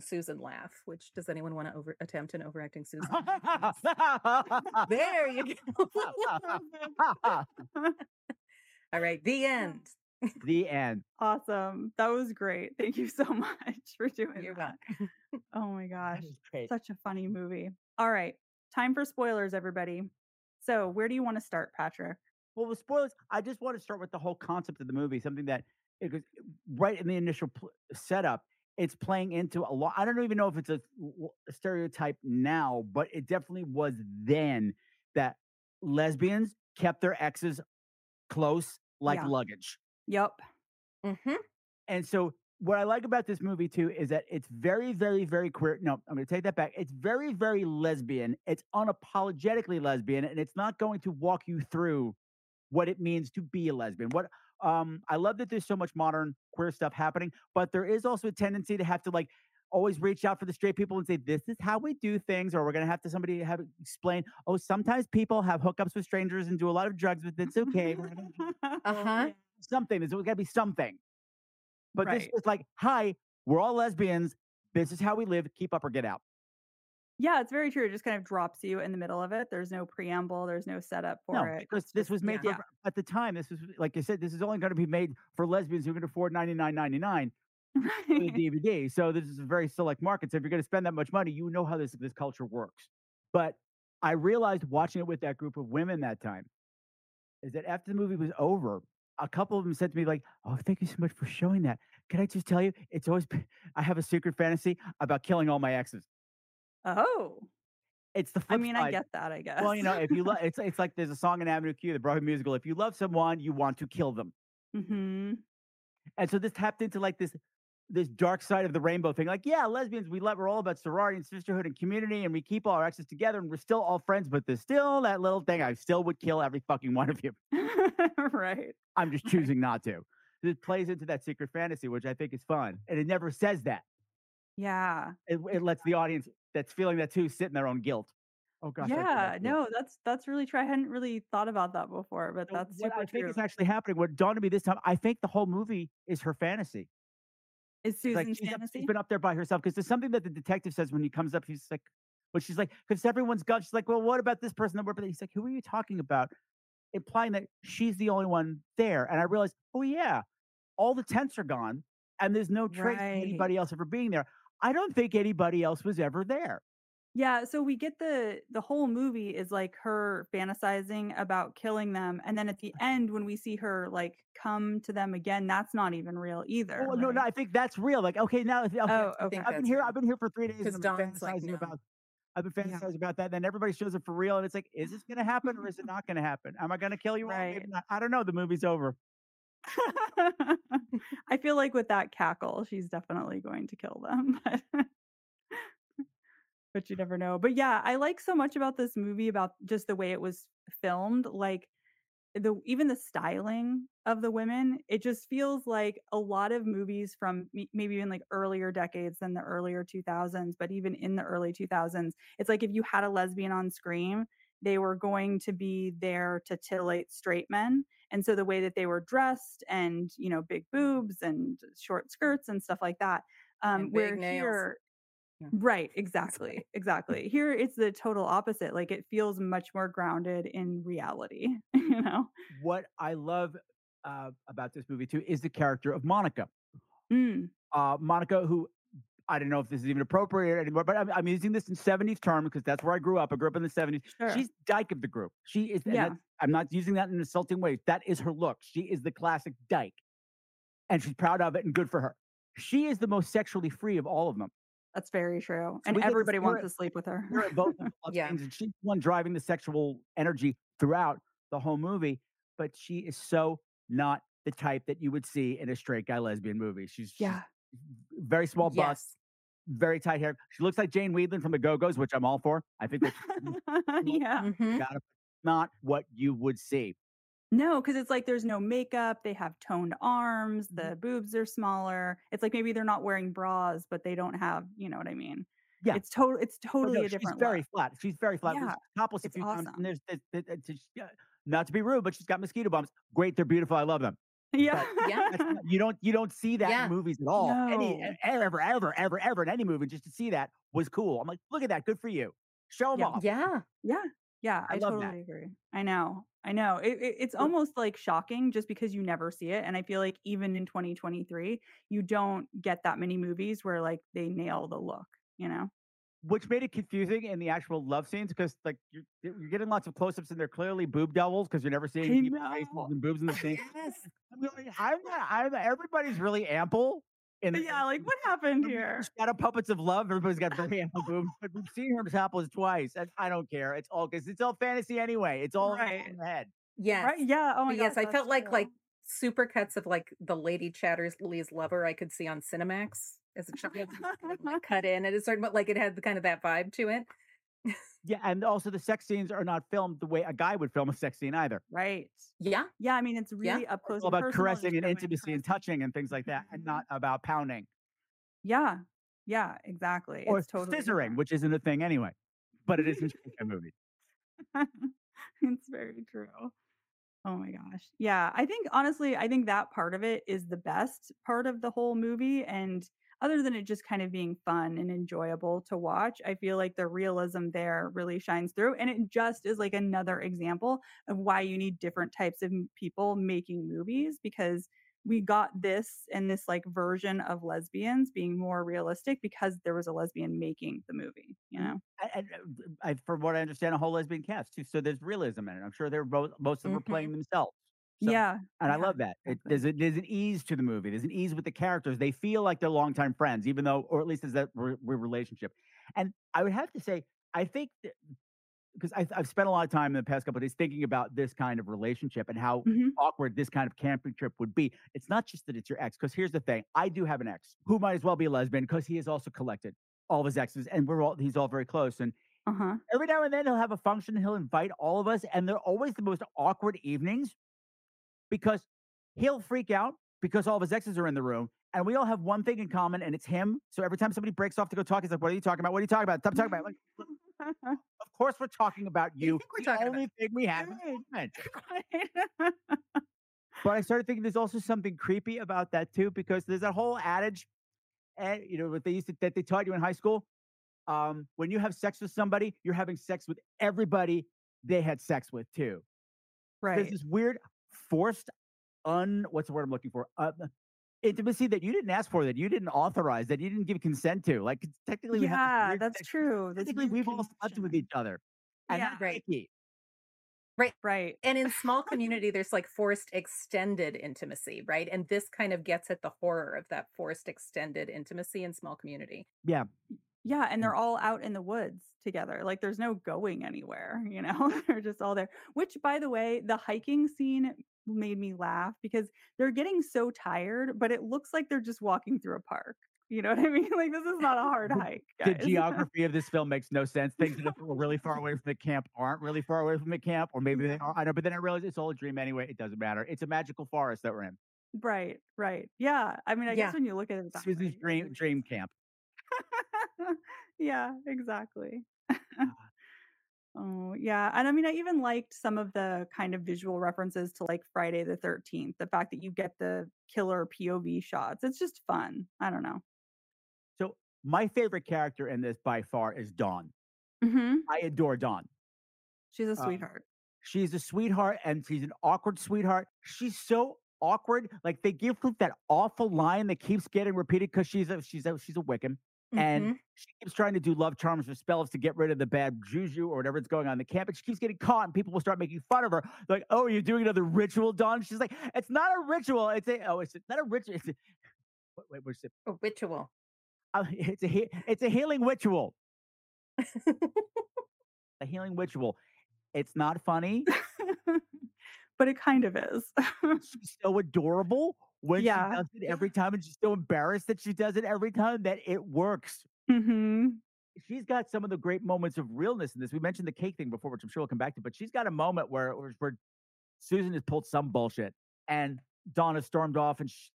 Susan laugh, which does anyone want to over attempt an overacting Susan? there you go. (laughs) All right, the end. the end. Awesome. That was great. Thank you so (laughs) much for doing You're that. welcome. (laughs) Oh my gosh. Great. Such a funny movie. All right. Time for spoilers, everybody. So, where do you want to start, Patrick? Well, with spoilers, I just want to start with the whole concept of the movie, something that it was right in the initial pl- setup. It's playing into a lot. I don't even know if it's a stereotype now, but it definitely was then that lesbians kept their exes close like Yeah. luggage. Yep. hmm And so, what I like about this movie too is that it's very, very, very queer. No, I'm going to take that back. It's very, very lesbian. It's unapologetically lesbian, and it's not going to walk you through what it means to be a lesbian. What um, I love that there's so much modern queer stuff happening, but there is also a tendency to have to like always reach out for the straight people and say this is how we do things, or we're going to have to somebody have explain. Oh, sometimes people have hookups with strangers and do a lot of drugs, but it's okay. (laughs) Uh-huh. something. There's got to be something. But this is like, hi, we're all lesbians. This is how we live. Keep up or get out. Yeah, it's very true. It just kind of drops you in the middle of it. There's no preamble, there's no setup for no, it. because this was made yeah. for, at the time. This was like I said, this is only going to be made for lesbians who can afford ninety nine ninety nine (laughs) for the DVD. So this is a very select market. So if you're going to spend that much money, you know how this this culture works. But I realized watching it with that group of women that time is that after the movie was over, a couple of them said to me like, "Oh, thank you so much for showing that. Can I just tell you, it's always been, I have a secret fantasy about killing all my exes. Oh, It's the I mean, I get that, I guess. Well, you know, if you love, (laughs) it's it's like there's a song in Avenue Q, the Broadway musical. If you love someone, you want to kill them. hmm And so this tapped into like this this dark side of the rainbow thing. Like, yeah, lesbians, we love we're all about sorority and sisterhood and community, and we keep all our exes together, and we're still all friends. But there's still that little thing. I still would kill every fucking one of you. (laughs) right. I'm just choosing not to. It plays into that secret fantasy, which I think is fun, and it never says that. Yeah. It, it lets the audience that's feeling that too sit in their own guilt. Oh gosh. Yeah. that. No, that's that's really true. I hadn't really thought about that before, but So that's what super I think true. is actually happening. What dawned on me this time, I think the whole movie is her fantasy. Is She's like Susan's she's, up, she's fantasy? been up there by herself because there's something that the detective says when he comes up. He's like, well, she's like, because everyone's gone. She's like, well, what about this person that we're? He's like, who are you talking about? Implying that she's the only one there. And I realized, oh yeah, all the tents are gone, and there's no trace of anybody else ever being there. I don't think anybody else was ever there. Yeah, so we get the the whole movie is like her fantasizing about killing them, and then at the end when we see her like come to them again, that's not even real either, Oh no, no. I think that's real. Like, okay, now okay, Oh, okay. I've been here. real. I've been here for three days, and I've been Dawn's like, fantasizing "No." about. I've been Yeah. fantasizing about that. Then everybody shows up for real, and it's like, is this going to happen or is it (laughs) not going to happen? Am I going to kill you Right. not. I don't know. The movie's over. (laughs) I feel like with that cackle, she's definitely going to kill them, (laughs) but you never know. But yeah, I like so much about this movie about just the way it was filmed, like the even the styling of the women, it just feels like a lot of movies from maybe even like earlier decades than the earlier 2000s, but even in the early 2000s, it's like if you had a lesbian on screen, they were going to be there to titillate straight men. And so the way that they were dressed and, you know, big boobs and short skirts and stuff like that. Um, where nails. here, Yeah. Right, (laughs) exactly. Exactly. Here it's the total opposite. Like it feels much more grounded in reality, (laughs) you know? What I love uh, about this movie too is the character of Monica. Mm, Uh, Monica, who I don't know if this is even appropriate anymore, but I'm, I'm using this in 70s term because that's where I grew up. I grew up in the 70s. sure. She's dyke of the group. She is. Yeah. I'm not using that in an insulting way. That is her look. She is the classic dyke, and she's proud of it and good for her. She is the most sexually free of all of them. That's very true. So And we get to everybody wants to sleep with her. Both (laughs) Yeah. and she's the one driving the sexual energy throughout the whole movie. But she is so not the type that you would see in a straight guy lesbian movie. She's, she's Yeah. Very small bust, Yes. very tight hair. She looks like Jane Wiedlin from the Go Go's, which I'm all for. I think that's (laughs) yeah. Mhm. gotta- not what you would see. No, because it's like there's no makeup. They have toned arms. Mm-hmm. The boobs are smaller. It's like maybe they're not wearing bras, but they don't have, you know what I mean? Yeah. It's total. It's But totally no, a different She's very look. flat. She's very flat. Yeah, Yeah, topless a it's few times. And there's, there's, there's, there's- there's- not to be rude, but she's got mosquito bumps. Great, they're beautiful. I love them. Yeah. Yeah. Not- you don't you don't see that Yeah. in movies at all. Any No. ever ever ever ever in any movie, just to see that was cool. I'm like, look at that, good for you. Show them Yeah. off. Yeah. Yeah. Yeah, I I, love that. agree. I know. I know. It, it, it's almost like shocking just because you never see it. And I feel like even in 2023, you don't get that many movies where like they nail the look, you know? Which made it confusing in the actual love scenes because like you're you're getting lots of close-ups and they're clearly boob doubles because you're never seeing I people's faces and boobs in the (laughs) same. Yes. (laughs) I'm going, I'm not, I'm not, everybody's really ample. In, Yeah, like what happened in the here? Shadow puppets of love. Everybody's got very ample (laughs) boobs, but we've seen her topless twice. And I don't care. It's all because it's all fantasy anyway. It's all Right. in the head. Yes. Right? Yeah. Oh my But yes, gosh, I that's felt like true. like super cuts of like the Lady Chatterley's lover I could see on Cinemax as a child, (laughs) kind of, like, cut in at a certain, but like it had the kind of that vibe to it. Yeah, and also the sex scenes are not filmed the way a guy would film a sex scene either. right. Yeah, Yeah, I mean it's Yeah. really up close It's all about caressing and showing intimacy and touching and things like that, and Mhm. not about pounding Yeah. Yeah, exactly. or it's totally scissoring, different. which isn't a thing anyway. But it is in (laughs) a movie. it's very true. Oh my gosh. Yeah, I think honestly, I think that part of it is the best part of the whole movie. And other than it just kind of being fun and enjoyable to watch, I feel like the realism there really shines through. And it just is like another example of why you need different types of people making movies because we got this and this like version of lesbians being more realistic because there was a lesbian making the movie, you know? And, and, uh, I, from what I understand, a whole lesbian cast too. So there's realism in it. I'm sure they're both most of them are playing themselves. So- yeah. And I yeah, love that. It, there's, a, there's an ease to the movie. There's an ease with the characters. They feel like they're longtime friends, even though, or at least there's that re- re- relationship. And I would have to say, I think because I've, I've spent a lot of time in the past couple of days thinking about this kind of relationship and how Mhm. awkward this kind of camping trip would be. It's not just that it's your ex, because here's the thing: I do have an ex who might as well be a lesbian because he has also collected all of his exes, and we're all he's all very close. And Uh-huh. every now and then he'll have a function, he'll invite all of us, and they're always the most awkward evenings because he'll freak out because all of his exes are in the room. And we all have one thing in common, and it's him. So every time somebody breaks off to go talk, he's like, "What are you talking about? What are you talking about? Stop talking about." Like, (laughs) of course, we're talking about you. think we're the talking about? only thing we have (laughs) Right. But I started thinking there's also something creepy about that too, because there's that whole adage and you know what they used to that they taught you in high school. Um, when you have sex with somebody, you're having sex with everybody they had sex with too. Right. There's this weird forced un what's the word I'm looking for? Uh, intimacy that you didn't ask for, that you didn't authorize, that you didn't give consent to. Like technically, we have Yeah, weird that's true. Technically, we've all slept with each other, and Yeah. that's Right. icky. Right. And in small (laughs) community, there's like forced extended intimacy, right? And this kind of gets at the horror of that forced extended intimacy in small community. Yeah, Yeah, and they're all out in the woods together. Like there's no going anywhere, you know? (laughs) they're just all there. Which by the way, the hiking scene made me laugh because they're getting so tired, but it looks like they're just walking through a park. You know what I mean? (laughs) Like this is not a hard hike, the (laughs) geography of this film makes no sense. Things that are really far away from the camp aren't really far away from the camp, or maybe they are. I know, but then I realized it's all a dream anyway. It doesn't matter. It's a magical forest that we're in. right, right. Yeah. I mean, I Yeah. guess when you look at it that Susan's dream dream camp. yeah, exactly. (laughs) Oh, yeah. And I mean, I even liked some of the kind of visual references to like Friday the 13th, the fact that you get the killer POV shots. It's just fun. I don't know. So my favorite character in this by far is Dawn. hmm I adore Dawn. She's a Um, sweetheart. She's a sweetheart and she's an awkward sweetheart. She's so awkward. Like they give her that awful line that keeps getting repeated because she's a she's a she's a Wiccan. And Mhm. she keeps trying to do love charms or spells to get rid of the bad juju or whatever is going on in the camp. And she keeps getting caught, and people will start making fun of her. Like, oh, you're doing another ritual, Dawn? She's like, it's not a ritual. It's a oh, it's not a ritual. It's a, wait, wait, what's it? A ritual. Uh, (laughs) it's a it's a healing ritual. (laughs) A healing ritual. It's not funny. (laughs) but it kind of is. she's so adorable when Yeah. she does it every time, and she's so embarrassed that she does it every time that it works. hmm She's got some of the great moments of realness in this. We mentioned the cake thing before, which I'm sure we'll come back to, but she's got a moment where where, Susan has pulled some bullshit, and Donna stormed off, and sh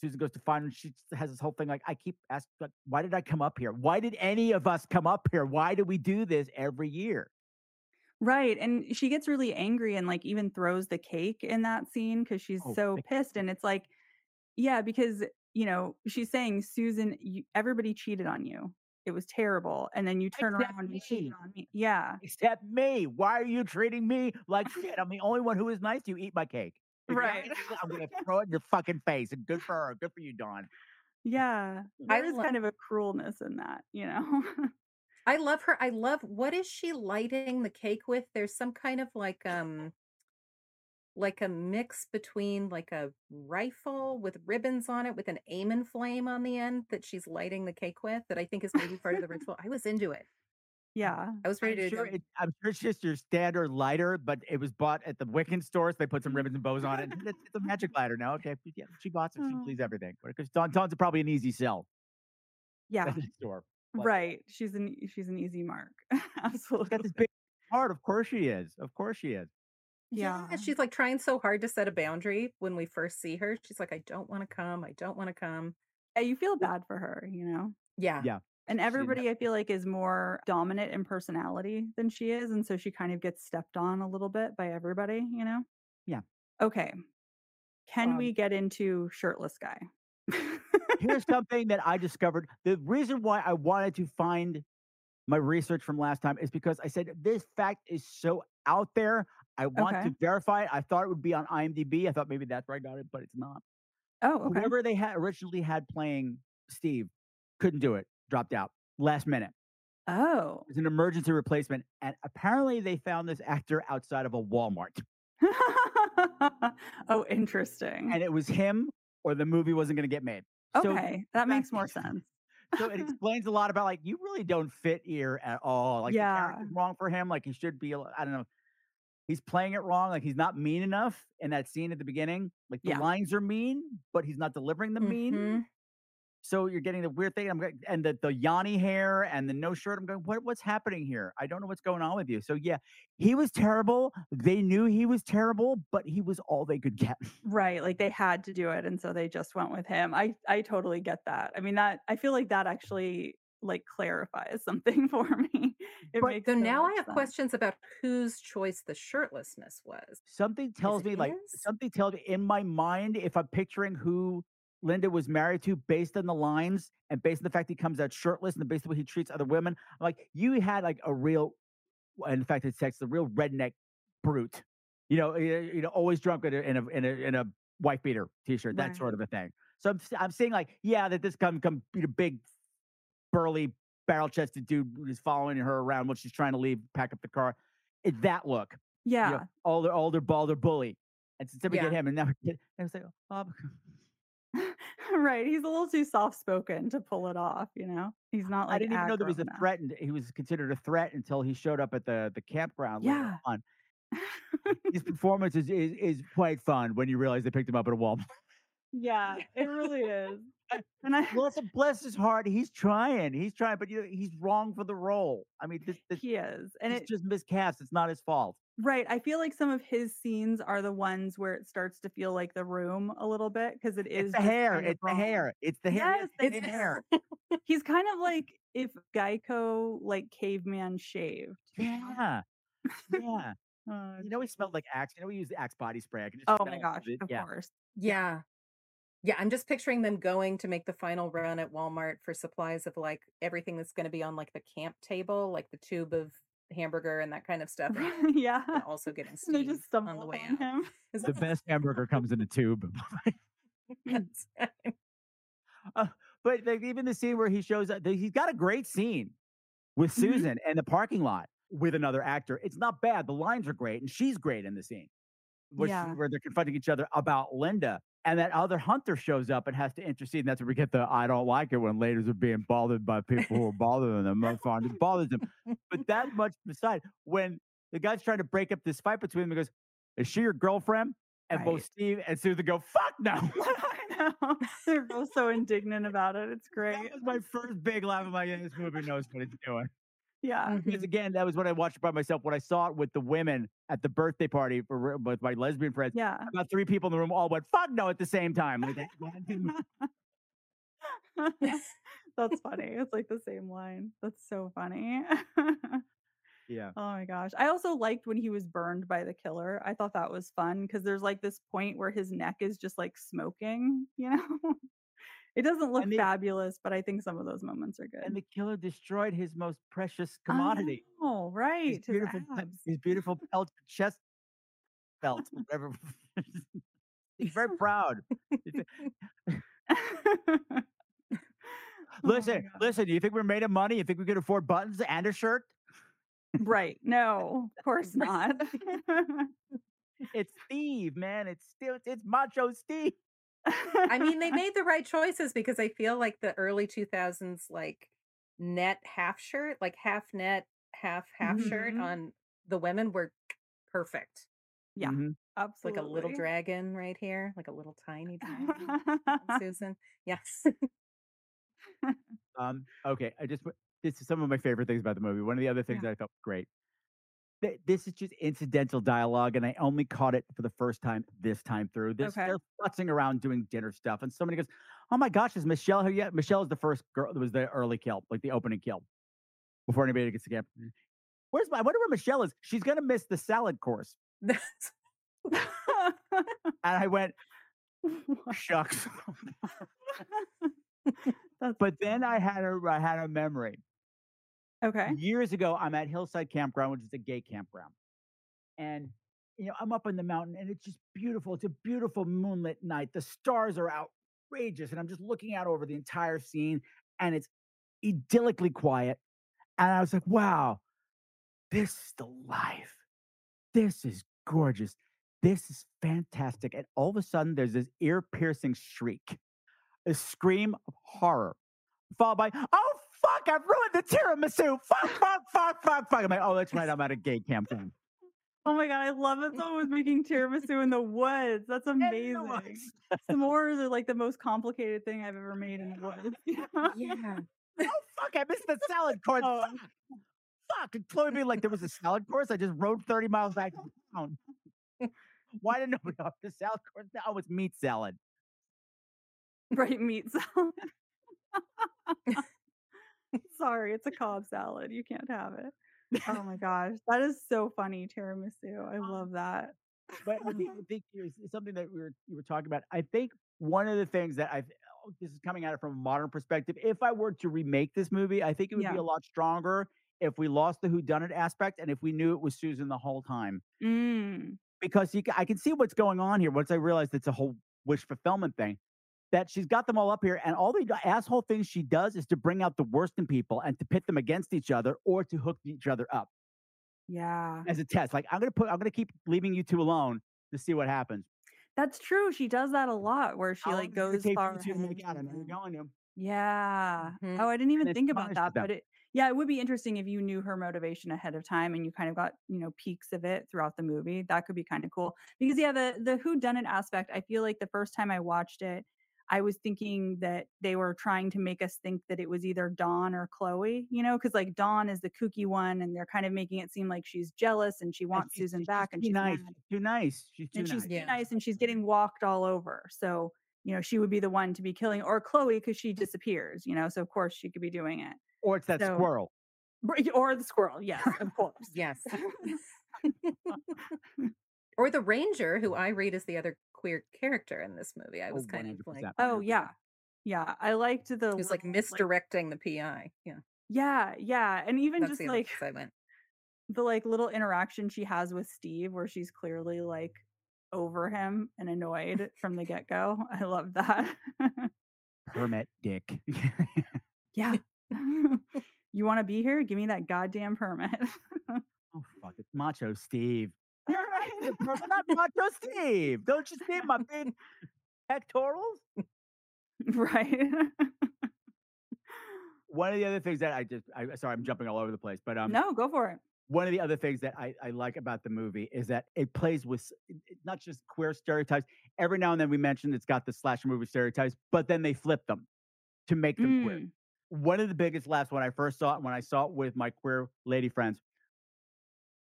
Susan goes to find her. And she has this whole thing like, I keep asking, like, why did I come up here? Why did any of us come up here? Why do we do this every year? Right. And she gets really angry and like even throws the cake in that scene because she's Oh, so pissed. And it's like, yeah, because, you know, she's saying, Susan, you, everybody cheated on you. It was terrible. And then you turn Except around and cheated me. on me. Yeah. Except me. Why are you treating me like shit? I'm the only one who is nice to you. Eat my cake. If you're not Right. nice, I'm gonna (laughs) throw it in your fucking face. And good for her. Good for you, Dawn. Yeah. I There is lo- kind of a cruelness in that, you know? (laughs) I love her. I love what is she lighting the cake with? There's some kind of like um like a mix between like a rifle with ribbons on it with an Amen flame on the end that she's lighting the cake with that I think is maybe part of the ritual. I was into it. Mm, yeah. I was ready I'm to sure, it, I'm sure it's just your standard lighter, but it was bought at the Wiccan store. So they put some ribbons and bows on it. It's, it's a magic lighter now. Okay. Yeah, she bought it. She Oh. please everything. Because Dawn, Dawn's probably an easy sell Yeah. store. Like, Right. She's an she's an easy mark. (laughs) She's Absolutely. got this big heart. Of course she is. Of course she is. Yeah. she's like trying so hard to set a boundary when we first see her. She's like, I don't want to come. I don't want to come. Yeah, you feel bad for her, you know? Yeah. Yeah. And She everybody, I feel like, is more dominant in personality than she is. And so she kind of gets stepped on a little bit by everybody, you know? Yeah. Okay. Can Um, we get into shirtless guy? Here's (laughs) something that I discovered. The reason why I wanted to find my research from last time is because I said this fact is so out there. I want Okay. to verify it. I thought it would be on IMDb. I thought maybe that's where I got it, but it's not. oh, okay. Whoever they had originally had playing Steve couldn't do it, dropped out last minute. Oh. It's an emergency replacement. And apparently they found this actor outside of a Walmart. (laughs) oh, interesting. And it was him or the movie wasn't going to get made. So okay. That makes more (laughs) sense. so it (laughs) explains a lot about like you really don't fit here at all. Like the Yeah. character's wrong for him. Like he should be. I don't know. He's playing it wrong. Like he's not mean enough in that scene at the beginning. Like the Yeah. lines are mean, but he's not delivering the mean. Mhm. So you're getting the weird thing. I'm going and the the Yanni hair and the no shirt. I'm going. What what's happening here? I don't know what's going on with you. So yeah, he was terrible. They knew he was terrible, but he was all they could get. Right. Like they had to do it. And so they just went with him. I, I totally get that. I mean, that, I feel like that actually like clarifies something (laughs) for me. It But- makes So so now I have sense. questions about whose choice the shirtlessness was. Something tells it me like something tells me in my mind if I'm picturing who Linda was married to based on the lines and based on the fact he comes out shirtless and based on the way he treats other women. I'm like, you had like a real, in fact, it's sex, the real redneck brute. You know, you you know, always drunk in a in a in a, in a wife beater t-shirt, that sort of a thing. So I'm s- I'm seeing like, yeah, that this come come you know, big burly barrel chested dude is following her around when she's trying to leave, pack up the car. It's that look Yeah. you know, older, older, balder bully. And so we Yeah. get him, and now we get, and it's like, oh, (laughs) right. He's a little too soft spoken to pull it off, you know? He's not like I didn't even know there was a enough. threat, he was considered a threat until he showed up at the the campground Yeah. on. His (laughs) performance is, is is quite fun when you realize they picked him up at a Walmart. yeah, (laughs) it really is. And I bless, bless his heart, he's trying, he's trying, but you know he's wrong for the role. I mean, this this he is. And it's just miscast. It's not his fault. right. I feel like some of his scenes are the ones where it starts to feel like the room a little bit because it is It's the hair. kind of It's the hair. It's the hair. Yes, It's the hair. (laughs) He's kind of like if Geico like caveman shaved. Yeah, (laughs) yeah. Uh, You know he smelled like Axe. You know we use the Axe body spray. I can just oh my gosh, of Yeah. course. Yeah. Yeah, I'm just picturing them going to make the final run at Walmart for supplies of like everything that's going to be on like the camp table, like the tube of hamburger and that kind of stuff. (laughs) yeah. And also getting And (laughs) they steamed just on stumble the way on out. him. (laughs) Is The best hamburger comes in a tube. Uh, but like, even the scene where he shows up, he's got a great scene with Mhm. Susan in the parking lot with another actor. It's not bad. The lines are great, and she's great in the scene where, she- Yeah. where they're confronting each other about Linda. And that other hunter shows up and has to intercede. And that's where we get the I don't like it when ladies are being bothered by people who are bothering them. It bothers them. But (laughs) that much beside, when the guy's trying to break up this fight between them, he goes, Is she your girlfriend? And both Steve and Susan go, Fuck no. (laughs) Know. (laughs) They're both so indignant about it. It's great. That was my first big laugh. I'm like, yeah, this movie knows what it's doing. Yeah. Because Mhm. again, that was when I watched it by myself. When I saw it with the women at the birthday party for with my lesbian friends, Yeah. about three people in the room all went "fuck no" at the same time. Like, that (laughs) That's funny. It's like the same line. That's so funny. (laughs) yeah, Oh my gosh. I also liked when he was burned by the killer. I thought that was fun because there's like this point where his neck is just like smoking, you know? (laughs) it doesn't look fabulous, but I think some of those moments are good. and the killer destroyed his most precious commodity. Oh, right. His his beautiful, abs. his beautiful pelt chest belt, (laughs) whatever. (laughs) He's very proud. (laughs) Oh listen, God. listen. Do you think we're made of money? You think we could afford buttons and a shirt? right. No, of course not. It's Steve, man. It's still it's Macho Steve. I mean, they (laughs) made the right choices because I feel like the early 2000s, like net half shirt, like half net, half half shirt Mhm. on the women were perfect. Yeah. Mhm. absolutely. Like a little dragon right here, like a little tiny dragon. (laughs) Susan. Yes. (laughs) Um, okay, I just this is some of my favorite things about the movie. One of the other things Yeah. that I felt was great. Th- This is just incidental dialogue, and I only caught it for the first time this time through. This Okay. they're futzing around doing dinner stuff, and somebody goes, "Oh my gosh, is Michelle here yet?" Michelle is the first girl. That was the early kill, like the opening kill, before anybody gets to camp. Where's my? I wonder where Michelle is. She's gonna miss the salad course. And I went, (laughs) shucks. (laughs) (laughs) But then I had a I had a memory. Okay. years ago i'm at hillside campground which is a gay campground. And you know i'm up in the mountain and it's just beautiful. It's a beautiful moonlit night. The stars are outrageous and i'm just looking out over the entire scene and it's idyllically quiet. And i was like wow this is the life. This is gorgeous. This is fantastic. And all of a sudden there's this ear-piercing shriek a scream of horror followed by, oh fuck, I've ruined the tiramisu. Fuck, fuck, fuck, fuck, fuck. I'm like, oh, that's right, I'm at a gay campground. Oh my god, I love that someone was making tiramisu in the woods. That's (laughs) amazing. S'mores are like the most complicated thing I've ever made in the woods. (laughs) yeah. (laughs) oh fuck, I missed the salad course. Oh. Fuck. Fuck. Chloe being like, there was a salad course. I just rode 30 miles back to town. Why didn't nobody offer the salad course? Now it's meat salad. Right, meat salad. (laughs) Sorry, it's a Cobb salad. You can't have it. Oh my (laughs) gosh, that is so funny, tiramisu. I love that. but I think, I think here's something that we were you were talking about. I think one of the things that I oh, this is coming at it from a modern perspective. If I were to remake this movie, I think it would be a lot stronger if we lost the whodunit aspect and if we knew it was Susan the whole time. Mm. Because you, I can see what's going on here. Once I realized it's a whole wish fulfillment thing, that she's got them all up here, and all the asshole things she does is to bring out the worst in people and to pit them against each other or to hook each other up Yeah. as a test. Like I'm gonna put, I'm gonna keep leaving you two alone to see what happens. That's true. She does that a lot where she long like goes far you two to ahead make out? I know and you're going to. Yeah. Mhm. Oh, I didn't even think about that. them. But it, yeah, it would be interesting if you knew her motivation ahead of time and you kind of got, you know, peaks of it throughout the movie. That could be kind of cool. Because yeah, the the who done it aspect, I feel like the first time I watched it, I was thinking that they were trying to make us think that it was either Dawn or Chloe, you know, because like Dawn is the kooky one and they're kind of making it seem like she's jealous and she And wants she's- Susan she's back and she's nice. mad too nice. She's too and she's nice. too Yeah. nice and she's getting walked all over. So, you know, she would be the one to be killing or Chloe because she disappears, you know, so of course she could be doing it. Or it's that So- squirrel. Or the squirrel, yes, of (laughs) course. Yes. (laughs) (laughs) or the ranger, who I read as the other queer character in this movie. I Oh, was kind of like, Oh yeah. Yeah. I liked the who's like little, misdirecting the PI. Yeah, Yeah, yeah. And even that's just like I went. the like little interaction she has with Steve where she's clearly like over him and annoyed from the (laughs) get-go. I love that. Permit dick. (laughs) yeah. (laughs) you want to be here? Give me that goddamn permit. oh fuck! It's Macho Steve. You're right. But not Macho Steve. Don't you see my big pectorals? (laughs) right. (laughs) One of the other things that I just, I sorry, I'm jumping all over the place, but um, no, go for it. one of the other things that I, I like about the movie is that it plays with it- it- not just queer stereotypes. Every now and then we mentioned it's got the slasher movie stereotypes, but then they flip them to make them queer. Mm. One of the biggest laughs when I first saw it, when I saw it with my queer lady friends,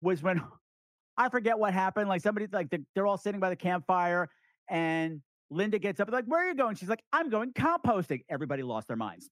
was when I forget what happened. Like somebody, like they're, they're all sitting by the campfire, and Linda gets up and like, "Where are you going?" She's like, "I'm going composting." Everybody lost their minds.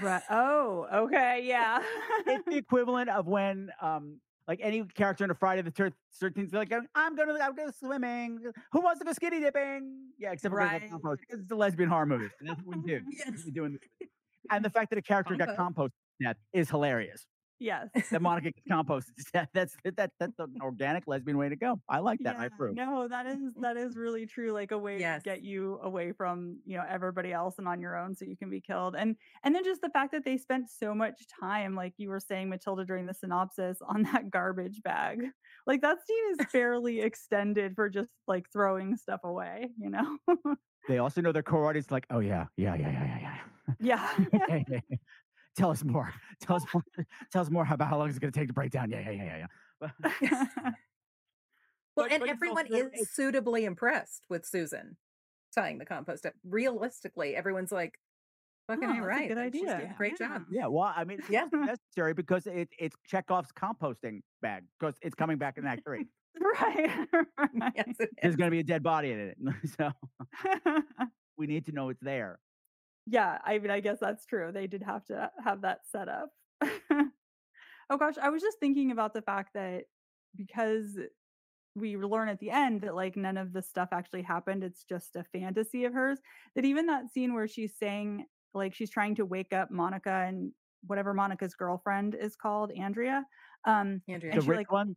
Right. Oh, okay. Yeah. it's the (laughs) equivalent of when um like any character in a Friday the Thirteenth, like I'm going to I'm going swimming. Who wants to go skinny dipping? Yeah, except for Right. compost because it's a lesbian horror movie. And that's what we do. (laughs) That's what we do the- and the fact that a character got composted to is hilarious. Yes. That Monica gets composted (laughs) to death. That's that that's an organic lesbian way to go. I like that. I approve. No, that is that is really true. Like a way Yes. to get you away from you know everybody else and on your own, so you can be killed. And and then just the fact that they spent so much time, like you were saying, Matilda, during the synopsis, on that garbage bag. Like that scene is (laughs) fairly extended for just like throwing stuff away. You know? They also know their core audience. Like, oh yeah, yeah, yeah, yeah, yeah, yeah. yeah. (laughs) Tell us more. (laughs) Tell us more. Tell us more about how long it's going to take to break down. Yeah, yeah, yeah, yeah, yeah. (laughs) (laughs) Well, But- and but everyone also- is suitably impressed with Susan tying the compost up. Realistically, everyone's like, "Fucking Oh, A that's a right, good like, she's doing idea. great Yeah. job." Yeah, well, I mean, Yeah. necessary because it, it's Chekhov's composting bag because it's coming back in Act Three. right. right. Yes, There's going to be a dead body in it, so we need to know it's there. Yeah, I mean, I guess that's true. They did have to have that set up. (laughs) oh gosh, I was just thinking about the fact that because we learn at the end that like none of the stuff actually happened, it's just a fantasy of hers. That even that scene where she's saying like she's trying to wake up Monica and whatever Monica's girlfriend is called, Andrea. Um, Andrea. And the she, rich like- one,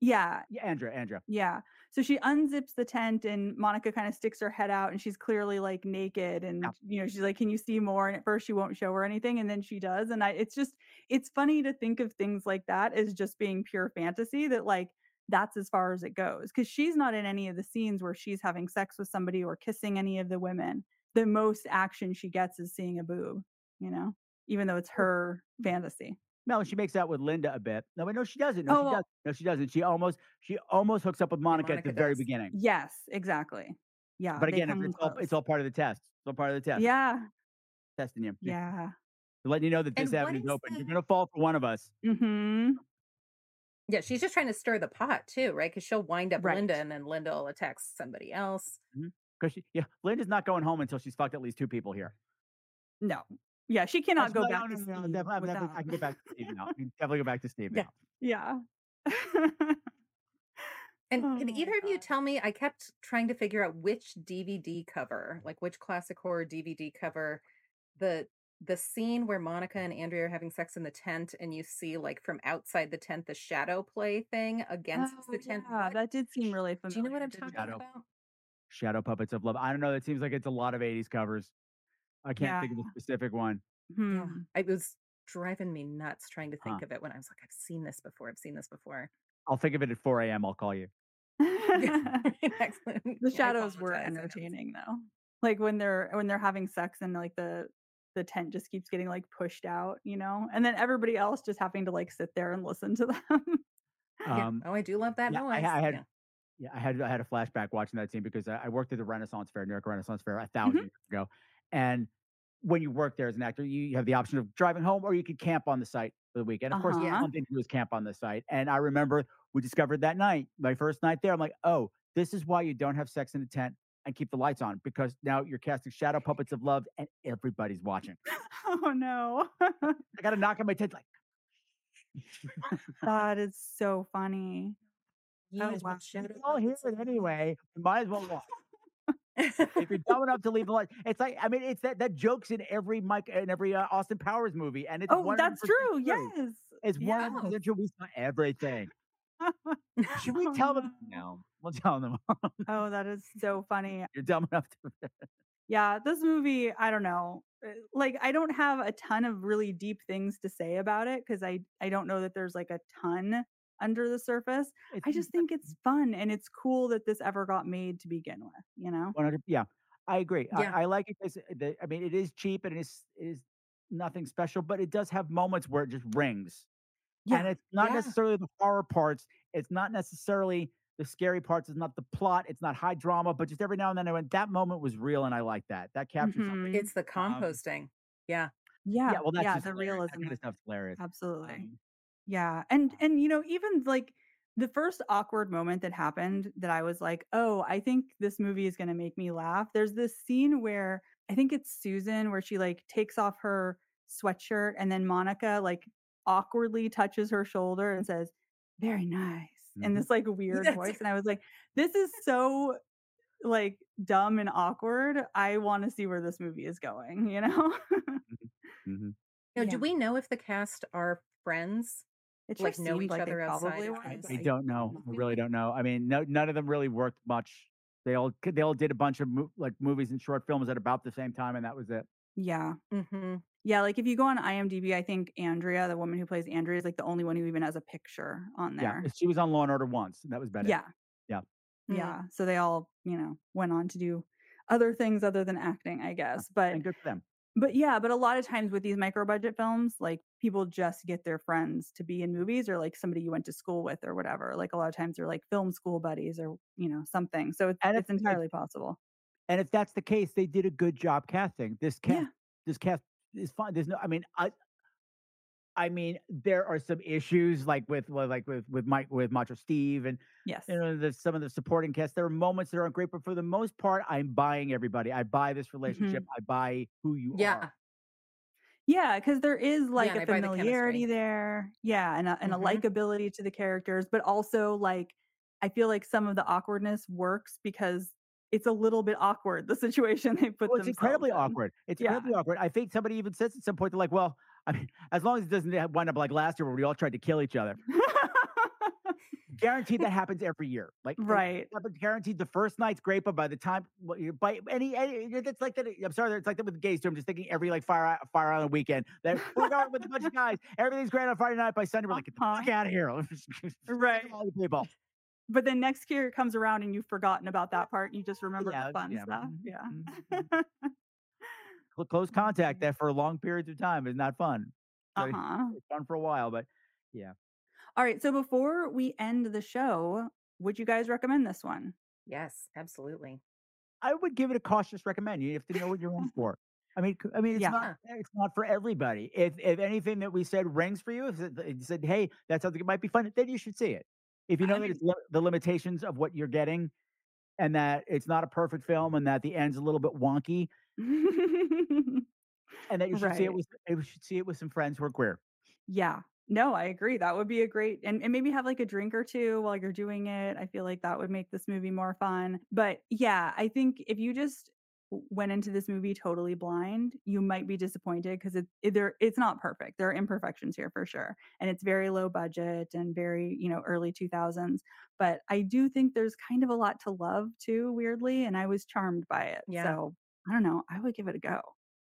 yeah, yeah, Andrea, Andrea. yeah. So she unzips the tent and Monica kind of sticks her head out and she's clearly like naked and Yeah. you know she's like can you see more and at first she won't show her anything and then she does and I it's just it's funny to think of things like that as just being pure fantasy that like that's as far as it goes cuz she's not in any of the scenes where she's having sex with somebody or kissing any of the women. The most action she gets is seeing a boob, you know, even though it's her fantasy. No, she makes out with Linda a bit. No, but no, she doesn't. No, Oh, she well- doesn't. No, she doesn't. She almost she almost hooks up with Monica, at Monica the very beginning. Yes, exactly. Yeah. But again, it's all, it's all part of the test. It's all part of the test. Yeah. testing you. Yeah. letting you know that this what avenue's is open. the- You're gonna fall for one of us. Mm-hmm. Yeah, she's just trying to stir the pot too, right? Because she'll wind up Right. Linda, and then Linda will attack somebody else. Because she, yeah, Linda's not going home until she's fucked at least two people here. No. Yeah, she cannot Actually, go no, back to no, no, Steve definitely- I'm definitely- without- I can go back to Steve now. I can (laughs) definitely go back to Steve Yeah. now. Yeah. (laughs) And Oh can my either of you tell me? I kept trying to figure out which DVD cover, like which classic horror DVD cover, the the scene where Monica and Andrea are having sex in the tent, and you see like from outside the tent the shadow play thing against Oh, the tent. yeah, that did seem really familiar. do you know what I'm talking Shadow. about? Shadow Puppets of Love. I don't know. That seems like it's a lot of 80s covers. I can't think of a specific one. Yeah, Hmm. it was driving me nuts trying to think Huh. of it when I was like, I've seen this before. I've seen this before. I'll think of it at 4 a.m. I'll call you. (laughs) Excellent. (laughs) the shadows were apologize. I know it's- entertaining though. Like when they're when they're having sex and like the the tent just keeps getting like pushed out, you know, and then everybody else just having to like sit there and listen to them. (laughs) Yeah. Um, Oh, I do love that yeah, I, noise. I had Yeah. yeah, I had I had a flashback watching that scene because I, I worked at the Renaissance Fair, New York Renaissance Fair, a 1000 years ago, and when you work there as an actor, you, you have the option of driving home or you could camp on the site for the weekend. Of course, the Uh-huh. one thing to do is camp on the site. And I remember we discovered that night, my first night there, I'm like, oh, this is why you don't have sex in a tent and keep the lights on because now you're casting shadow puppets of love and everybody's watching. (laughs) oh no. I got to knock on my tent like, that (laughs) is so funny. You Oh, wow. we're all here anyway. You might as well watch. If you're dumb enough to leave the light, it's like I mean, it's that that jokes in every Mike in every uh, Austin Powers movie, and it's Oh, that's 100% true. Yes. It's one hundred percent true. We saw everything. Should we tell them? (laughs) no. No, we'll tell them. Oh, that is so funny. you're dumb enough to. (laughs) Yeah, this movie, I don't know. uh, Like I don't have a ton of really deep things to say about it cuz I I don't know that there's like a ton under the surface. I just think it's fun and it's cool that this ever got made to begin with, you know? Yeah, I agree. Yeah. I, I like it because I mean, it is cheap and it is it is nothing special, but it does have moments where it just rings. Yeah. and it's not Yeah. necessarily the horror parts. It's not necessarily the scary parts. It's not the plot. It's not high drama, but just every now and then I went, that moment was real, and I like that. That captured something. Mhm. It's the composting. yeah. Yeah. Yeah, well, that's yeah, just the hilarious. realism. That kind of of stuff's hilarious. Absolutely. Um, Yeah. And and you know, even like the first awkward moment that happened that I was like, "Oh, I think this movie is going to make me laugh." There's this scene where I think it's Susan where she like takes off her sweatshirt and then Monica like awkwardly touches her shoulder and says, "Very nice." In Mhm. this like weird Yes. voice and I was like, "This is so like dumb and awkward. I want to see where this movie is going, you know?" mhm. Now, Yeah. do we know if the cast are friends? It Like, sure know each like other they outside probably of. I. I I- don't know. I really don't know. I mean, no, none of them really worked much. They all they all did a bunch of mo- like movies and short films at about the same time, and that was it. Yeah. Mm-hmm. Yeah, like if you go on IMDb, I think Andrea, the woman who plays Andrea, is like the only one who even has a picture on there. Yeah, there. she was on Law and Order once. And that was better. Yeah. Yeah. Mm. Yeah. So they all, you know, went on to do other things other than acting, I guess. But and good for them. But yeah, but a lot of times with these micro budget films, like people just get their friends to be in movies or like somebody you went to school with or whatever. Like a lot of times they're like film school buddies or, you know, something. So it's, And it's entirely possible. And if that's the case, they did a good job casting. This cast, Yeah. this cast is fine. There's no, I mean, I, I mean, there are some issues like with well, like with with Mike with Macho Steve and Yes. you know there's some of the supporting cast. There are moments that aren't great, but for the most part, I'm buying everybody. I buy this relationship. I buy who you Yeah. are. Yeah, Yeah, because there is like I a buy the familiarity there. Yeah, and a, and Mhm. a likability to the characters, but also like I feel like some of the awkwardness works because it's a little bit awkward the (laughs) situation they put Well, it's incredibly in. awkward. It's Yeah. incredibly awkward. I think somebody even says at some point, they're like, well, I mean, as long as it doesn't wind up like last year where we all tried to kill each other. (laughs) Guaranteed that happens every year. Like, right. guaranteed the first night's great, but by the time, by any, any it's like that. I'm sorry, it's like that with gays too. I'm just thinking every like fire, Isle- fire island weekend that we're going with a bunch of guys. Everything's great on Friday night. By Sunday, we're like, get the fuck Uh-huh. out of here. (laughs) Right. All the people. But then next year it comes around and you've forgotten about that part. And you just remember Yeah, the fun yeah, stuff. mhm, Yeah. mhm, Cl- (laughs) Close contact that for long periods of time is not fun. So uh-huh. It's fun for a while, but yeah. All right. So before we end the show, would you guys recommend this one? Yes, absolutely. I would give it a cautious recommend. You have to know what you're in for. I mean, I mean, it's Yeah. not it's not for everybody. If if anything that we said rings for you, if it- it said, hey, that sounds like it might be fun, then you should see it. If you know I that it's li- the limitations of what you're getting, and that it's not a perfect film, and that the end's a little bit wonky, (laughs) and that you should see it with you should see it with some friends who are queer. yeah. No, I agree. That would be a great and, and maybe have like a drink or two while you're doing it. I feel like that would make this movie more fun. But yeah, I think if you just went into this movie totally blind, you might be disappointed because it, it there it's not perfect. There are imperfections here for sure. And it's very low budget and very, you know, early 2000s. But I do think there's kind of a lot to love too, weirdly, and I was charmed by it. Yeah. So I don't know. I would give it a go.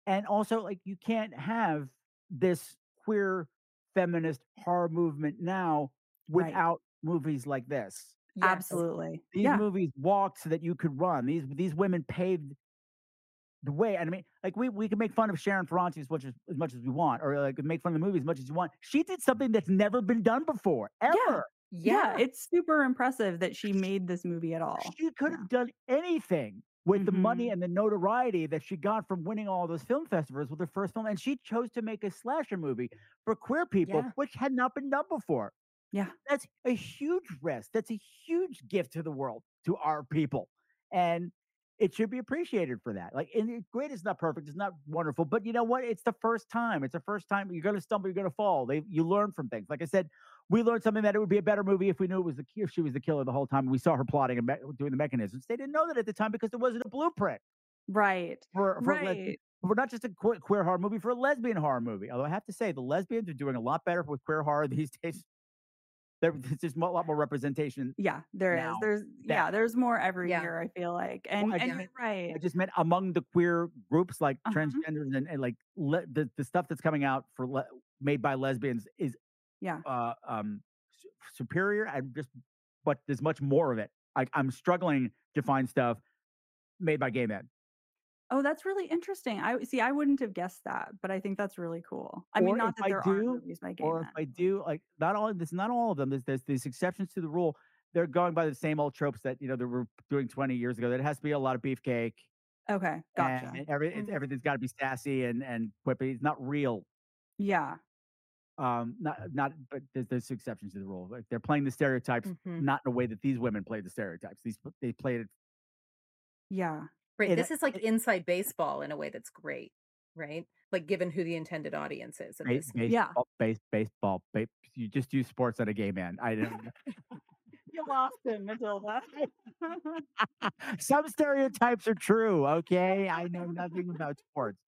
And also, like, you can't have this queer feminist horror movement now Right. without movies like this. Yes. Absolutely. These Yeah. movies walked so that you could run. These these women paved the way. And I mean, like we we can make fun of Sharon Ferranti as much as, as much as we want, or like make fun of the movie as much as you want. She did something that's never been done before, ever. Yeah. it's super impressive that she made this movie at all. She could Yeah. have done anything with the money Mhm. and the notoriety that she got from winning all those film festivals with her first film. And she chose to make a slasher movie for queer people, Yeah. which had not been done before. Yeah. That's a huge risk. That's a huge gift to the world, to our people. And it should be appreciated for that. Like, and great, is not perfect, it's not wonderful, but you know what? It's the first time. It's the first time you're going to stumble, you're going to fall. They, you learn from things. Like I said, we learned something that it would be a better movie if we knew it was the key if she was the killer the whole time. We saw her plotting and me- doing the mechanisms. They didn't know that at the time because there wasn't a blueprint Right. for for, Right. for not just a que- queer horror movie, for a lesbian horror movie. Although I have to say, the lesbians are doing a lot better with queer horror (laughs) these days. There- There's just a lot more representation. Yeah, there is. There's yeah, there's more every Yeah. year, I feel like. And I and you're right. I just meant among the queer groups like Uh-huh. transgenders and, and like le- the the stuff that's coming out for le- made by lesbians is Yeah. uh, um su- superior. and just but there's much more of it. I, I'm struggling to find stuff made by gay men. Oh, that's really interesting. I see I wouldn't have guessed that, but I think that's really cool. I mean, not that I there do, aren't movies by gay or men. if I do, like not all this, not all of them. There's, there's these exceptions to the rule. They're going by the same old tropes that you know they were doing 20 years ago. That it has to be a lot of beefcake. Okay, gotcha. And every, Mhm. everything's got to be sassy and and quippy. It's not real. Yeah. Um, not not, but there's, there's exceptions to the rule. Like they're playing the stereotypes, Mhm. not in a way that these women play the stereotypes. These they played it. Yeah. Right. This is like it- inside baseball in a way that's great, right? Like given who the intended audience is of Base, this. Yeah. baseball, base, baseball. Ba- you just use sports on a gay man. I don't. (laughs) You lost him, Matilda. (laughs) Some stereotypes are true. Okay, I know (laughs) nothing about sports.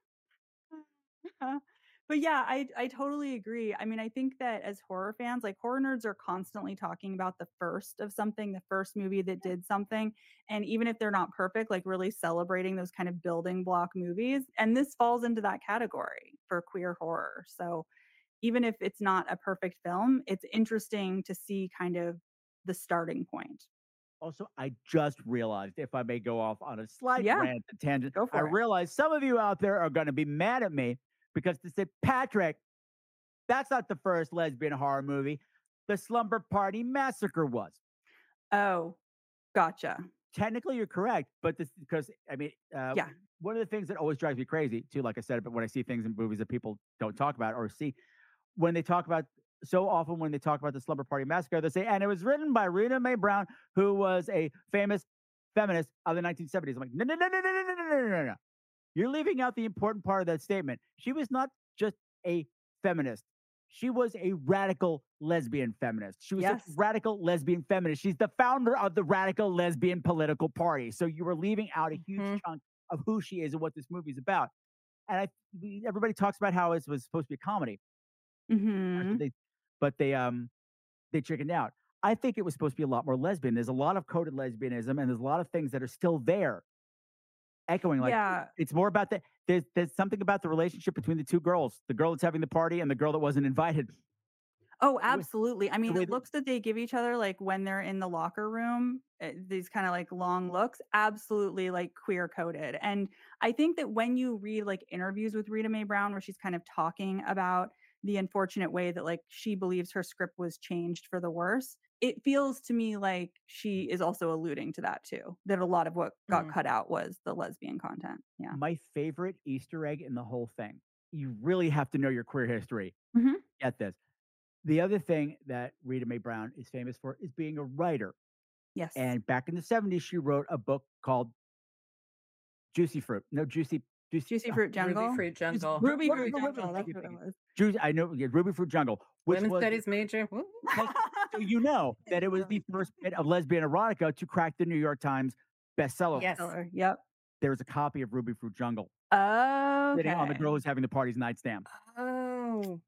But yeah, I I totally agree. I mean, I think that as horror fans, like horror nerds are constantly talking about the first of something, the first movie that did something, and even if they're not perfect, like really celebrating those kind of building block movies. And this falls into that category for queer horror. So even if it's not a perfect film, it's interesting to see kind of the starting point. Also, I just realized, if I may go off on a slight Yeah, rant tangent, I realize some of you out there are going to be mad at me because they say, Patrick, that's not the first lesbian horror movie. The Slumber Party Massacre was. Oh, gotcha. Technically, you're correct, but this because I mean, uh, Yeah. one of the things that always drives me crazy, too, like I said, but when I see things in movies that people don't talk about or see, when they talk about so often when they talk about the Slumber Party Massacre, they say, and it was written by Rita Mae Brown, who was a famous feminist of the 1970s. I'm like, no, no, no, no, no, no, no, no, no, no, no. You're leaving out the important part of that statement. She was not just a feminist. She was a radical lesbian feminist. She was Yes. a radical lesbian feminist. She's the founder of the radical lesbian political party. So you were leaving out a huge Mhm. chunk of who she is and what this movie is about. And I, everybody talks about how it was supposed to be a comedy, hmm but they, but they, um, they chickened out. I think it was supposed to be a lot more lesbian. There's a lot of coded lesbianism, and there's a lot of things that are still there, echoing like yeah. it's more about the there's there's something about the relationship between the two girls, the girl that's having the party and the girl that wasn't invited. Oh, absolutely. I mean, way the looks that they give each other, like when they're in the locker room, uh, these kind of like long looks, absolutely like queer coded. And I think that when you read like interviews with Rita Mae Brown, where she's kind of talking about the unfortunate way that like she believes her script was changed for the worse, it feels to me like she is also alluding to that too. That a lot of what got Mm. cut out was the lesbian content. Yeah. My favorite Easter egg in the whole thing. You really have to know your queer history. Mhm. Get this. The other thing that Rita Mae Brown is famous for is being a writer. Yes. And back in the 70s, she wrote a book called Juicy Fruit. No, Juicy Juicy, Juicy oh, Fruit Jungle. Ruby Fruit Jungle. Ruby Ruby Fruit Fruit Jungle. Jungle, That's what it was. Juicy, I know, yeah, Ruby Fruit Jungle, which Women's was studies major. Woo. so you know (laughs) that it was the first bit of lesbian erotica to crack the New York Times bestseller. Yes. Seller, Yep. There's a copy of Ruby Fruit Jungle Oh, sitting on the girl who's having the party's nightstand. Oh.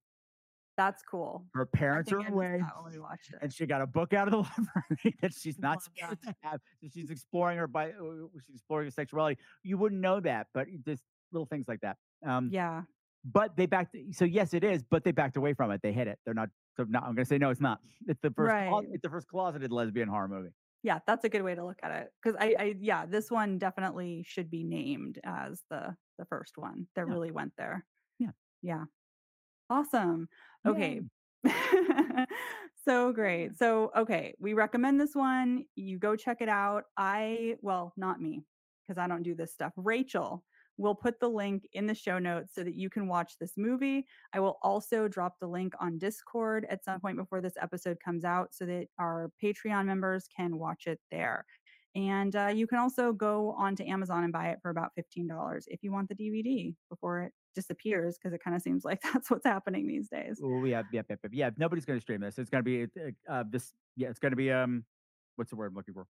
That's cool. Her parents are away. that when we watched it. and she got a book out of the (laughs) library that she's not Love supposed to have. So she's exploring her by uh, she's exploring her sexuality. You wouldn't know that, but it- just little things like that. Um, Yeah. But they backed. So yes, it is. But they backed away from it. They hit it. They're not. So no, I'm going to say no. It's not. It's the first. Right. it's the first closeted lesbian horror movie. Yeah, that's a good way to look at it. Because I, I, yeah, this one definitely should be named as the the first one that Yeah. really went there. Yeah. Yeah. Awesome. Okay. (laughs) So great. So, okay, we recommend this one. You go check it out. I, well, not me, because I don't do this stuff. Rachel will put the link in the show notes so that you can watch this movie. I will also drop the link on Discord at some point before this episode comes out so that our Patreon members can watch it there. And uh, you can also go onto Amazon and buy it for about $15 if you want the DVD before it disappears, because it kind of seems like (laughs) that's what's happening these days. Oh yeah, yeah, yeah, yeah. Nobody's going to stream this. It's going to be uh, this. Yeah, it's going to be um, what's the word I'm looking for?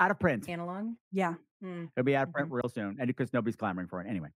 Out of print. Analog. Yeah. Hmm. It'll be out of print real soon, and because nobody's clamoring for it anyway.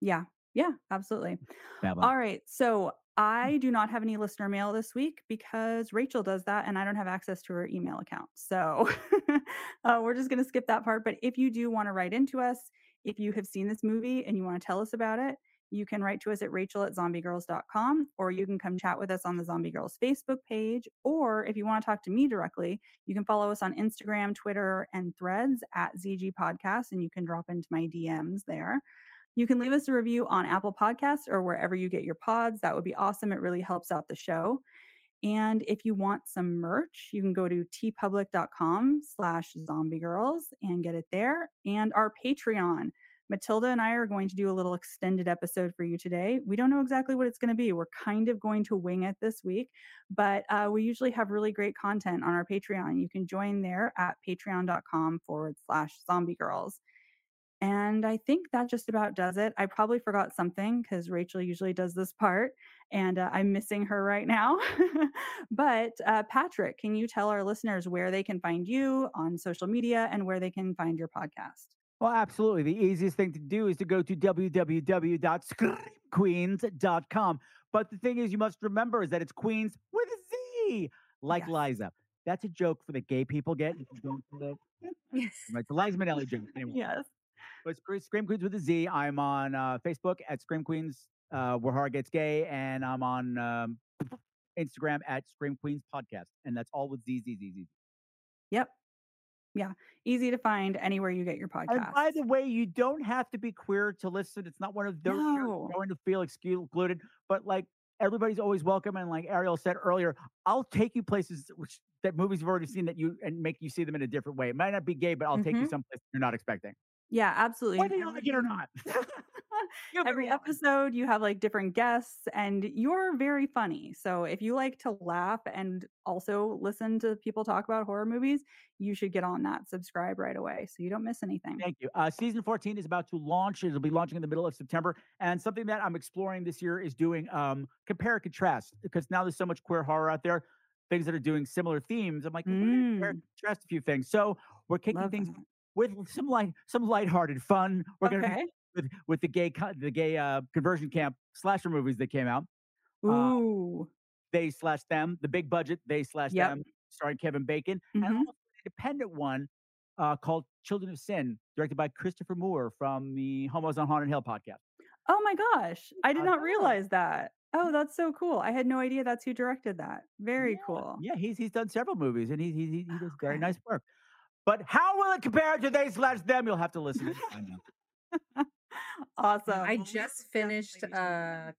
Yeah. Yeah. Absolutely. Babylon. All right. So I do not have any listener mail this week because Rachel does that and I don't have access to her email account. So (laughs) uh, we're just going to skip that part. But if you do want to write into us, if you have seen this movie and you want to tell us about it, you can write to us at rachel at zombiegrrlz.com or you can come chat with us on the Zombie Grrlz Facebook page. Or if you want to talk to me directly, you can follow us on Instagram, Twitter, and threads at ZG Podcast and you can drop into my DMs there. You can leave us a review on Apple Podcasts or wherever you get your pods. That would be awesome. It really helps out the show. And if you want some merch, you can go to teepublic.com slash zombiegrrlz and get it there. And our Patreon. Matilda and I are going to do a little extended episode for you today. We don't know exactly what it's going to be. We're kind of going to wing it this week, but uh, we usually have really great content on our Patreon. You can join there at patreon.com forward slash zombiegrrlz. And I think that just about does it. I probably forgot something because Rachel usually does this part and uh, I'm missing her right now. (laughs) but uh, Patrick, can you tell our listeners where they can find you on social media and where they can find your podcast? Well, absolutely. The easiest thing to do is to go to www.screamqueenz.com. But the thing is, you must remember is that it's Queens with a Z, like Yes. Liza. That's a joke for the gay people get. if you don't know. (laughs) Right, the Liza Minnelli joke. Anyway, Yes. but Scre- Scream Queens with a Z. I'm on uh, Facebook at Scream Queenz, uh, where horror gets gay, and I'm on um, Instagram at Scream Queenz Podcast, and that's all with Z Z Z Z. Yep. Yeah. Easy to find anywhere you get your podcast. And by the way, you don't have to be queer to listen. It's not one of those No. you're going to feel excluded, but like everybody's always welcome. And like Ariel said earlier, I'll take you places which that movies you've already seen that you and make you see them in a different way. It might not be gay, but I'll take you Mhm. someplace you're not expecting. Yeah, absolutely. Whether you like it or not. (laughs) Every episode you have like different guests and you're very funny so if you like to laugh and also listen to people talk about horror movies you should get on that subscribe right away so you don't miss anything Thank you. Uh, season 14 is about to launch. It'll be launching in the middle of September. And something that I'm exploring this year is doing um, compare and contrast because now there's so much queer horror out there, things that are doing similar themes. I'm like, "Well, compare and contrast a few things. So we're kicking Mm. Love things that. With some light, some lighthearted fun. We're going to with with the gay the gay uh, conversion camp slasher movies that came out. uh, ooh They slash them. The big budget. They slash Yep. them. Starring Kevin Bacon. Mhm. And also an independent one uh, called Children of Sin, directed by Christopher Moore from the Homos on Haunted Hill podcast. oh my gosh i did I not realize that oh that's so cool i had no idea that's who directed that very Yeah, cool Yeah, he's he's done several movies and he he he, he does very nice work. But how will it compare to they slash them? You'll have to listen. to (laughs) awesome I Well, we will just finished definitely be tuning in. uh,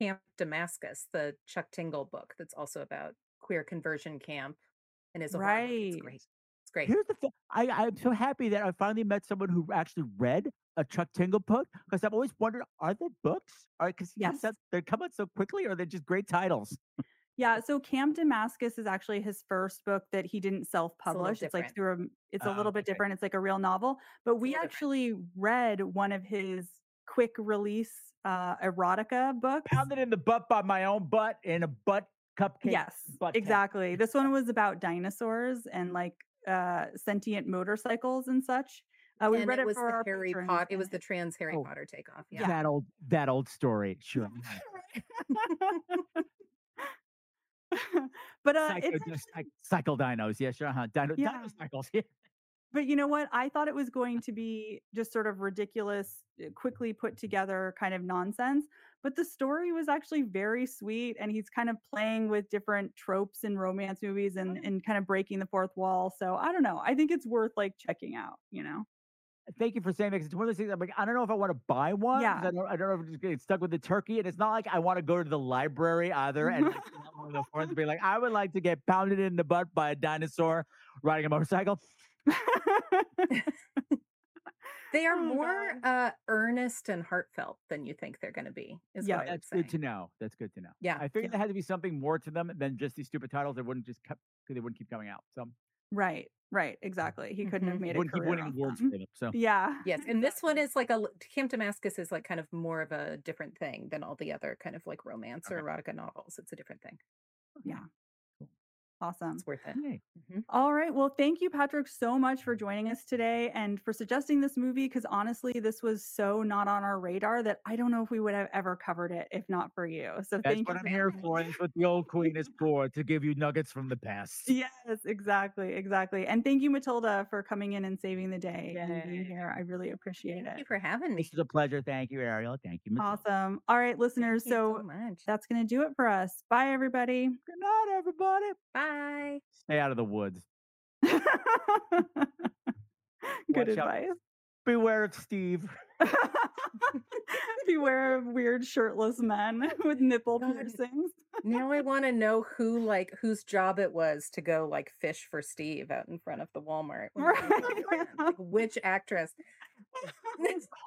Camp Damascus, the Chuck Tingle book that's also about queer conversion camp and is a horror movie. It's great. It's great. Here's the thing. I, I'm so happy that I finally met someone who actually read a Chuck Tingle book because I've always wondered, are they books? Are because Yes. they come out so quickly, or they're just great titles? Yeah, so Camp Damascus is actually his first book that he didn't self-publish. It's, like through a m- it's a Oh, little bit okay. different. It's like a real novel. But we little different. actually read one of his quick release uh, erotica books. Pounded in the butt by my own butt in a butt cupcake. Yes, butt tap. exactly. This one was about dinosaurs and like uh, sentient motorcycles and such. Uh, we and read it it, was for the our Harry patrons, Potter. It was the trans Harry Oh. Potter takeoff. Yeah. That old that old story. Sure. (laughs) (laughs) (laughs) but uh, Psycho, it's just like cycle dinos. Yeah, sure. Huh? Dino, Yeah. dino cycles. (laughs) Yeah. But you know what? I thought it was going (laughs) to be just sort of ridiculous, uh, quickly put together kind of nonsense. But the story was actually very sweet. And he's kind of playing with different tropes in romance movies and, and kind of breaking the fourth wall. So I don't know. I think it's worth like checking out, you know? Thank you for saying that. 'cause It's one of those things. I'm like, I don't know if I want to buy one. Yeah. I don't. I don't know if I'm just getting stuck with the turkey. And it's not like I want to go to the library either and (laughs) one of the forms and be like, I would like to get pounded in the butt by a dinosaur riding a motorcycle. (laughs) They are Oh, more uh, earnest and heartfelt than you think they're going to be. Is Yeah, what That's good to know. That's good to know. Yeah. I figured Yeah. there had to be something more to them than just these stupid titles. They wouldn't just kept. They wouldn't keep coming out. So right, right. Exactly. He couldn't have Mhm. made a wouldn't keep career winning off awards for them. So Yeah. Yes, (laughs) and this one is like a Camp Damascus is like kind of more of a different thing than all the other kind of like romance or erotica novels. It's a different thing. Yeah. Awesome. It's worth it. Yay. Mhm. All right. Well, thank you, Patrick, so much for joining us today and for suggesting this movie. Because honestly, this was so not on our radar that I don't know if we would have ever covered it if not for you. So thank you. That's thank what you. I'm here for. That's what the old queen is (laughs) for to give you nuggets from the past. Yes, exactly, exactly. And thank you, Matilda, for coming in and saving the day and being here. I really appreciate Thank it. Thank you for having me. This is a pleasure. Thank you, Ariel. Thank you. Matilda. Awesome. All right, listeners. So so much. that's going to do it for us. Bye, everybody. Good night, everybody. Bye. Stay out of the woods. (laughs) Good Watch out. advice. Beware of Steve. (laughs) Beware of weird shirtless men (laughs) with nipple God. piercings. now I want to know who like whose job it was to go like fish for Steve out in front of the Walmart. when he was Right. on the land. Like, which actress?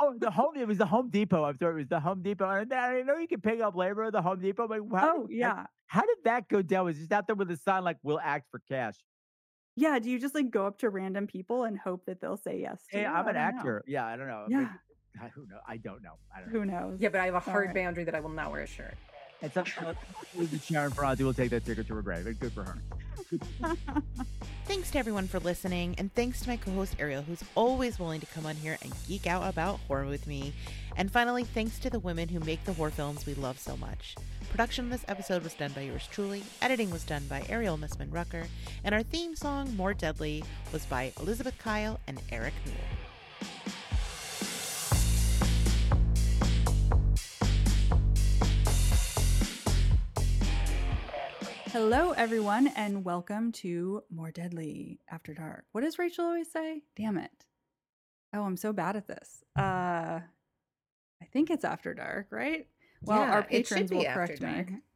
Oh, the home. It was the Home Depot. I'm sorry, it was the Home Depot. And I know you can pick up labor at the Home Depot. But how Oh, did yeah. how did that go down? Was just out there with a sign like "We'll act for cash." Yeah. Do you just like go up to random people and hope that they'll say yes to Hey, you? I'm an don't know. actor. Yeah, I don't know. Yeah. Maybe- I- who know? I don't know. I don't know. Who knows? Yeah, but I have a hard right. boundary that I will not wear a shirt. And some Sharon Ferranti will take that ticket to her grave. Good for her. (laughs) Thanks to everyone for listening, and thanks to my co host Ariel, who's always willing to come on here and geek out about horror with me. And finally, thanks to the women who make the horror films we love so much. Production of this episode was done by yours truly, editing was done by Ariel Missman Rucker, and our theme song, More Deadly, was by Elizabeth Kyle and Eric Newell. Hello, everyone, and welcome to More Deadly After Dark. What does Rachel always say? Damn it. Oh, I'm so bad at this. Uh, I think it's After Dark, right? Well, Yeah, our patrons will correct me. (laughs)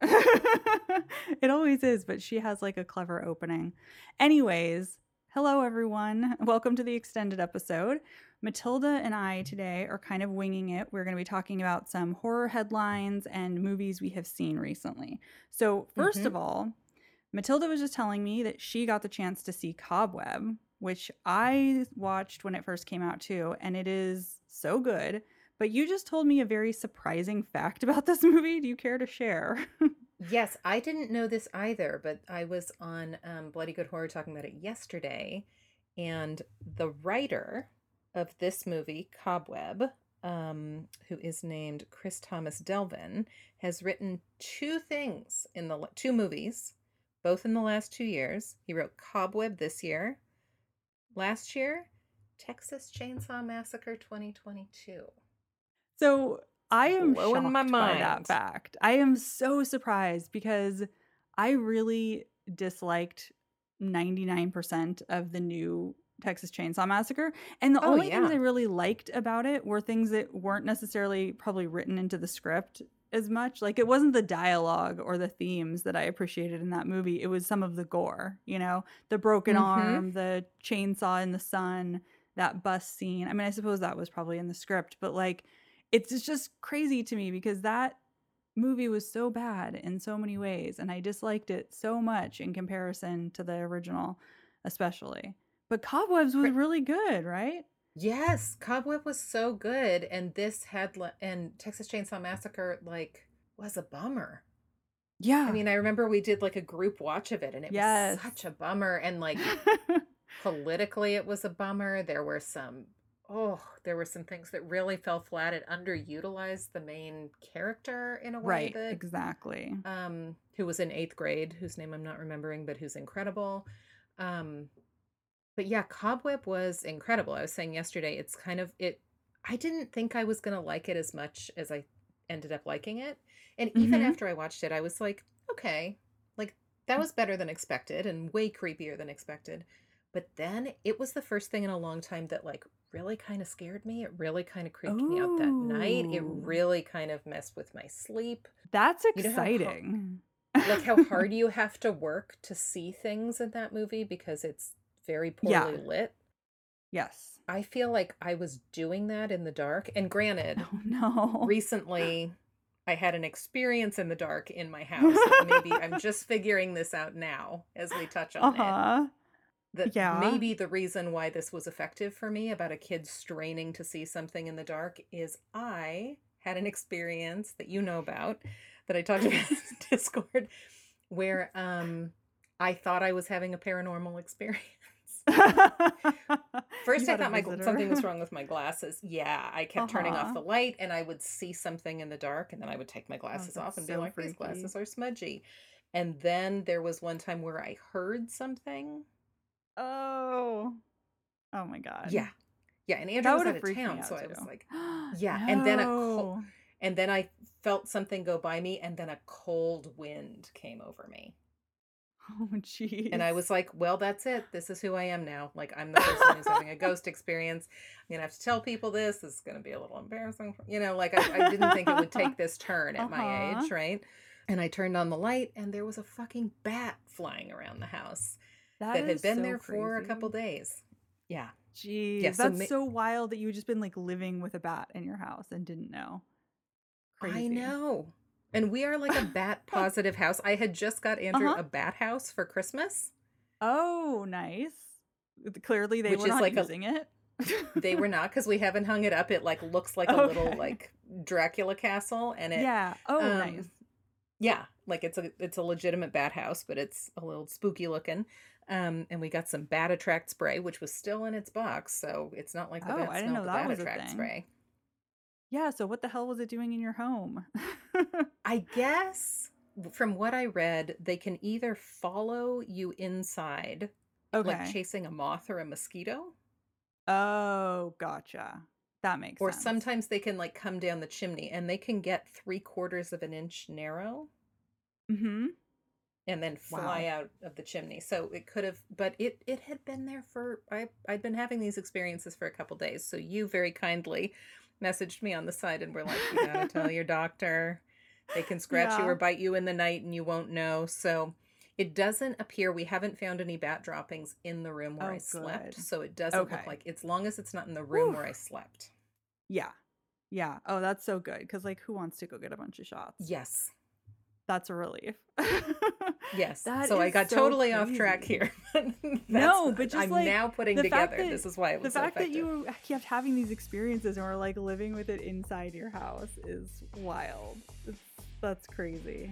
it always is, but she has like a clever opening. Anyways, hello, everyone. Welcome to the extended episode. Matilda and I today are kind of winging it. We're going to be talking about some horror headlines and movies we have seen recently. So, 1st Mhm. of all, Matilda was just telling me that she got the chance to see Cobweb, which I watched when it first came out too, and it is so good. But you just told me a very surprising fact (laughs) about this movie. Do you care to share? Yes, I didn't know this either, but I was on um, Bloody Good Horror talking about it yesterday, and the writer of this movie, Cobweb, um, who is named Chris Thomas Devlin, has written two things in the two movies, both in the last two years. He wrote Cobweb this year. Last year, Texas Chainsaw Massacre 2022. So I am Blowing my by that mind. fact. I am so surprised because I really disliked 99% of the new Texas Chainsaw Massacre. And the Oh, only things. I really liked about it were things that weren't necessarily probably written into the script as much. Like it wasn't the dialogue or the themes that I appreciated in that movie. It was some of the gore, you know, the broken Mhm. arm, the chainsaw in the sun, that bus scene. I mean, I suppose that was probably in the script, but like it's just crazy to me because that movie was so bad in so many ways and I disliked it so much in comparison to the original especially. But Cobwebs was really good, right? Yes, Cobweb was so good, and this had and Texas Chainsaw Massacre like was a bummer. Yeah. I mean, I remember we did like a group watch of it, and it Yes. was such a bummer. And like (laughs) politically, it was a bummer. There were some oh, there were some things that really fell flat. It underutilized the main character in a way right. that Exactly. um, who was in eighth grade, whose name I'm not remembering, but who's incredible. Um, but yeah, Cobweb was incredible. I was saying yesterday, it's kind of it. I didn't think I was gonna like it as much as I ended up liking it, and even Mhm. after I watched it, I was like, okay, like that was better than expected and way creepier than expected. But then it was the first thing in a long time that like really kind of scared me. It really kind of creeped me out that night. It really kind of messed with my sleep That's You know how exciting. like how hard you have to work to see things in that movie because it's very poorly Yeah. lit. yes. I feel like I was doing that in the dark. And granted, Oh no. recently I had an experience in the dark in my (laughs) house. Maybe I'm just figuring this out now as we touch on it. That yeah. maybe the reason why this was effective for me about a kid straining to see something in the dark is I had an experience that you know about that I talked (laughs) about in Discord where um I thought I was having a paranormal experience. (laughs) First, I thought my gl- something was wrong with my glasses. Yeah, I kept turning off Uh-huh. the light, and I would see something in the dark, and then I would take my glasses Oh, off that's and be so like, "These glasses are smudgy." And then there was one time where I heard something. Oh. Oh my god. Yeah, yeah, and Andrew was would out have of freaked town, out so I was too. like, (gasps) yeah, and then a col- No. and then I felt something go by me, and then a cold wind came over me, (laughs) Oh jeez. and I was like, "Well, that's it. This is who I am now. Like, I'm the person who's having a ghost experience. I'm gonna have to tell people this. This is gonna be a little embarrassing, you know. Like, I, I didn't think it would take this turn at my Uh-huh. age, right?" And I turned on the light, and there was a fucking bat flying around the house that, had been so there for a couple days. Yeah. Jeez, so that's ma- so wild that you had just been like living with a bat in your house and didn't know. I know. And we are like a bat (laughs) positive house. I had just got Andrew Uh-huh. a bat house for Christmas. Oh, nice. Clearly, they Which were not like a- using it. They were not because we haven't hung it up. It like looks like a little like Dracula castle, and it yeah. Oh, um, nice. yeah, like it's a it's a legitimate bat house, but it's a little spooky looking. Um, and we got some bat attract spray, which was still in its box, so it's not like the Oh, bat I didn't smelled know the that bat a attract thing. spray. Yeah. So, what the hell was it doing in your home? (laughs) I guess from what I read, they can either follow you inside, okay. like chasing a moth or a mosquito, oh, gotcha. That makes sense. or sense. sometimes they can like come down the chimney and they can get three quarters of an inch narrow Mm-hmm. and then fly Wow. out of the chimney. So it could have, but it it had been there for I I'd been having these experiences for a couple days. So you very kindly messaged me on the side and were like, you gotta tell your (laughs) doctor. They can scratch you or bite you in the night and you won't know. So it doesn't appear we haven't found any bat droppings in the room where Oh, I slept. good. So it doesn't Okay. look like as long as it's not in the room Whew. where I slept. Yeah. Yeah. Oh, that's so good. Because, like, who wants to go get a bunch of shots? Yes. That's a relief. Yes. (laughs) That so I got so totally off track here. (laughs) No, but just, I'm like, now putting the together. that- this is why it the was so fact that you kept having these experiences and were like living with it inside your house is wild. It's, that's crazy.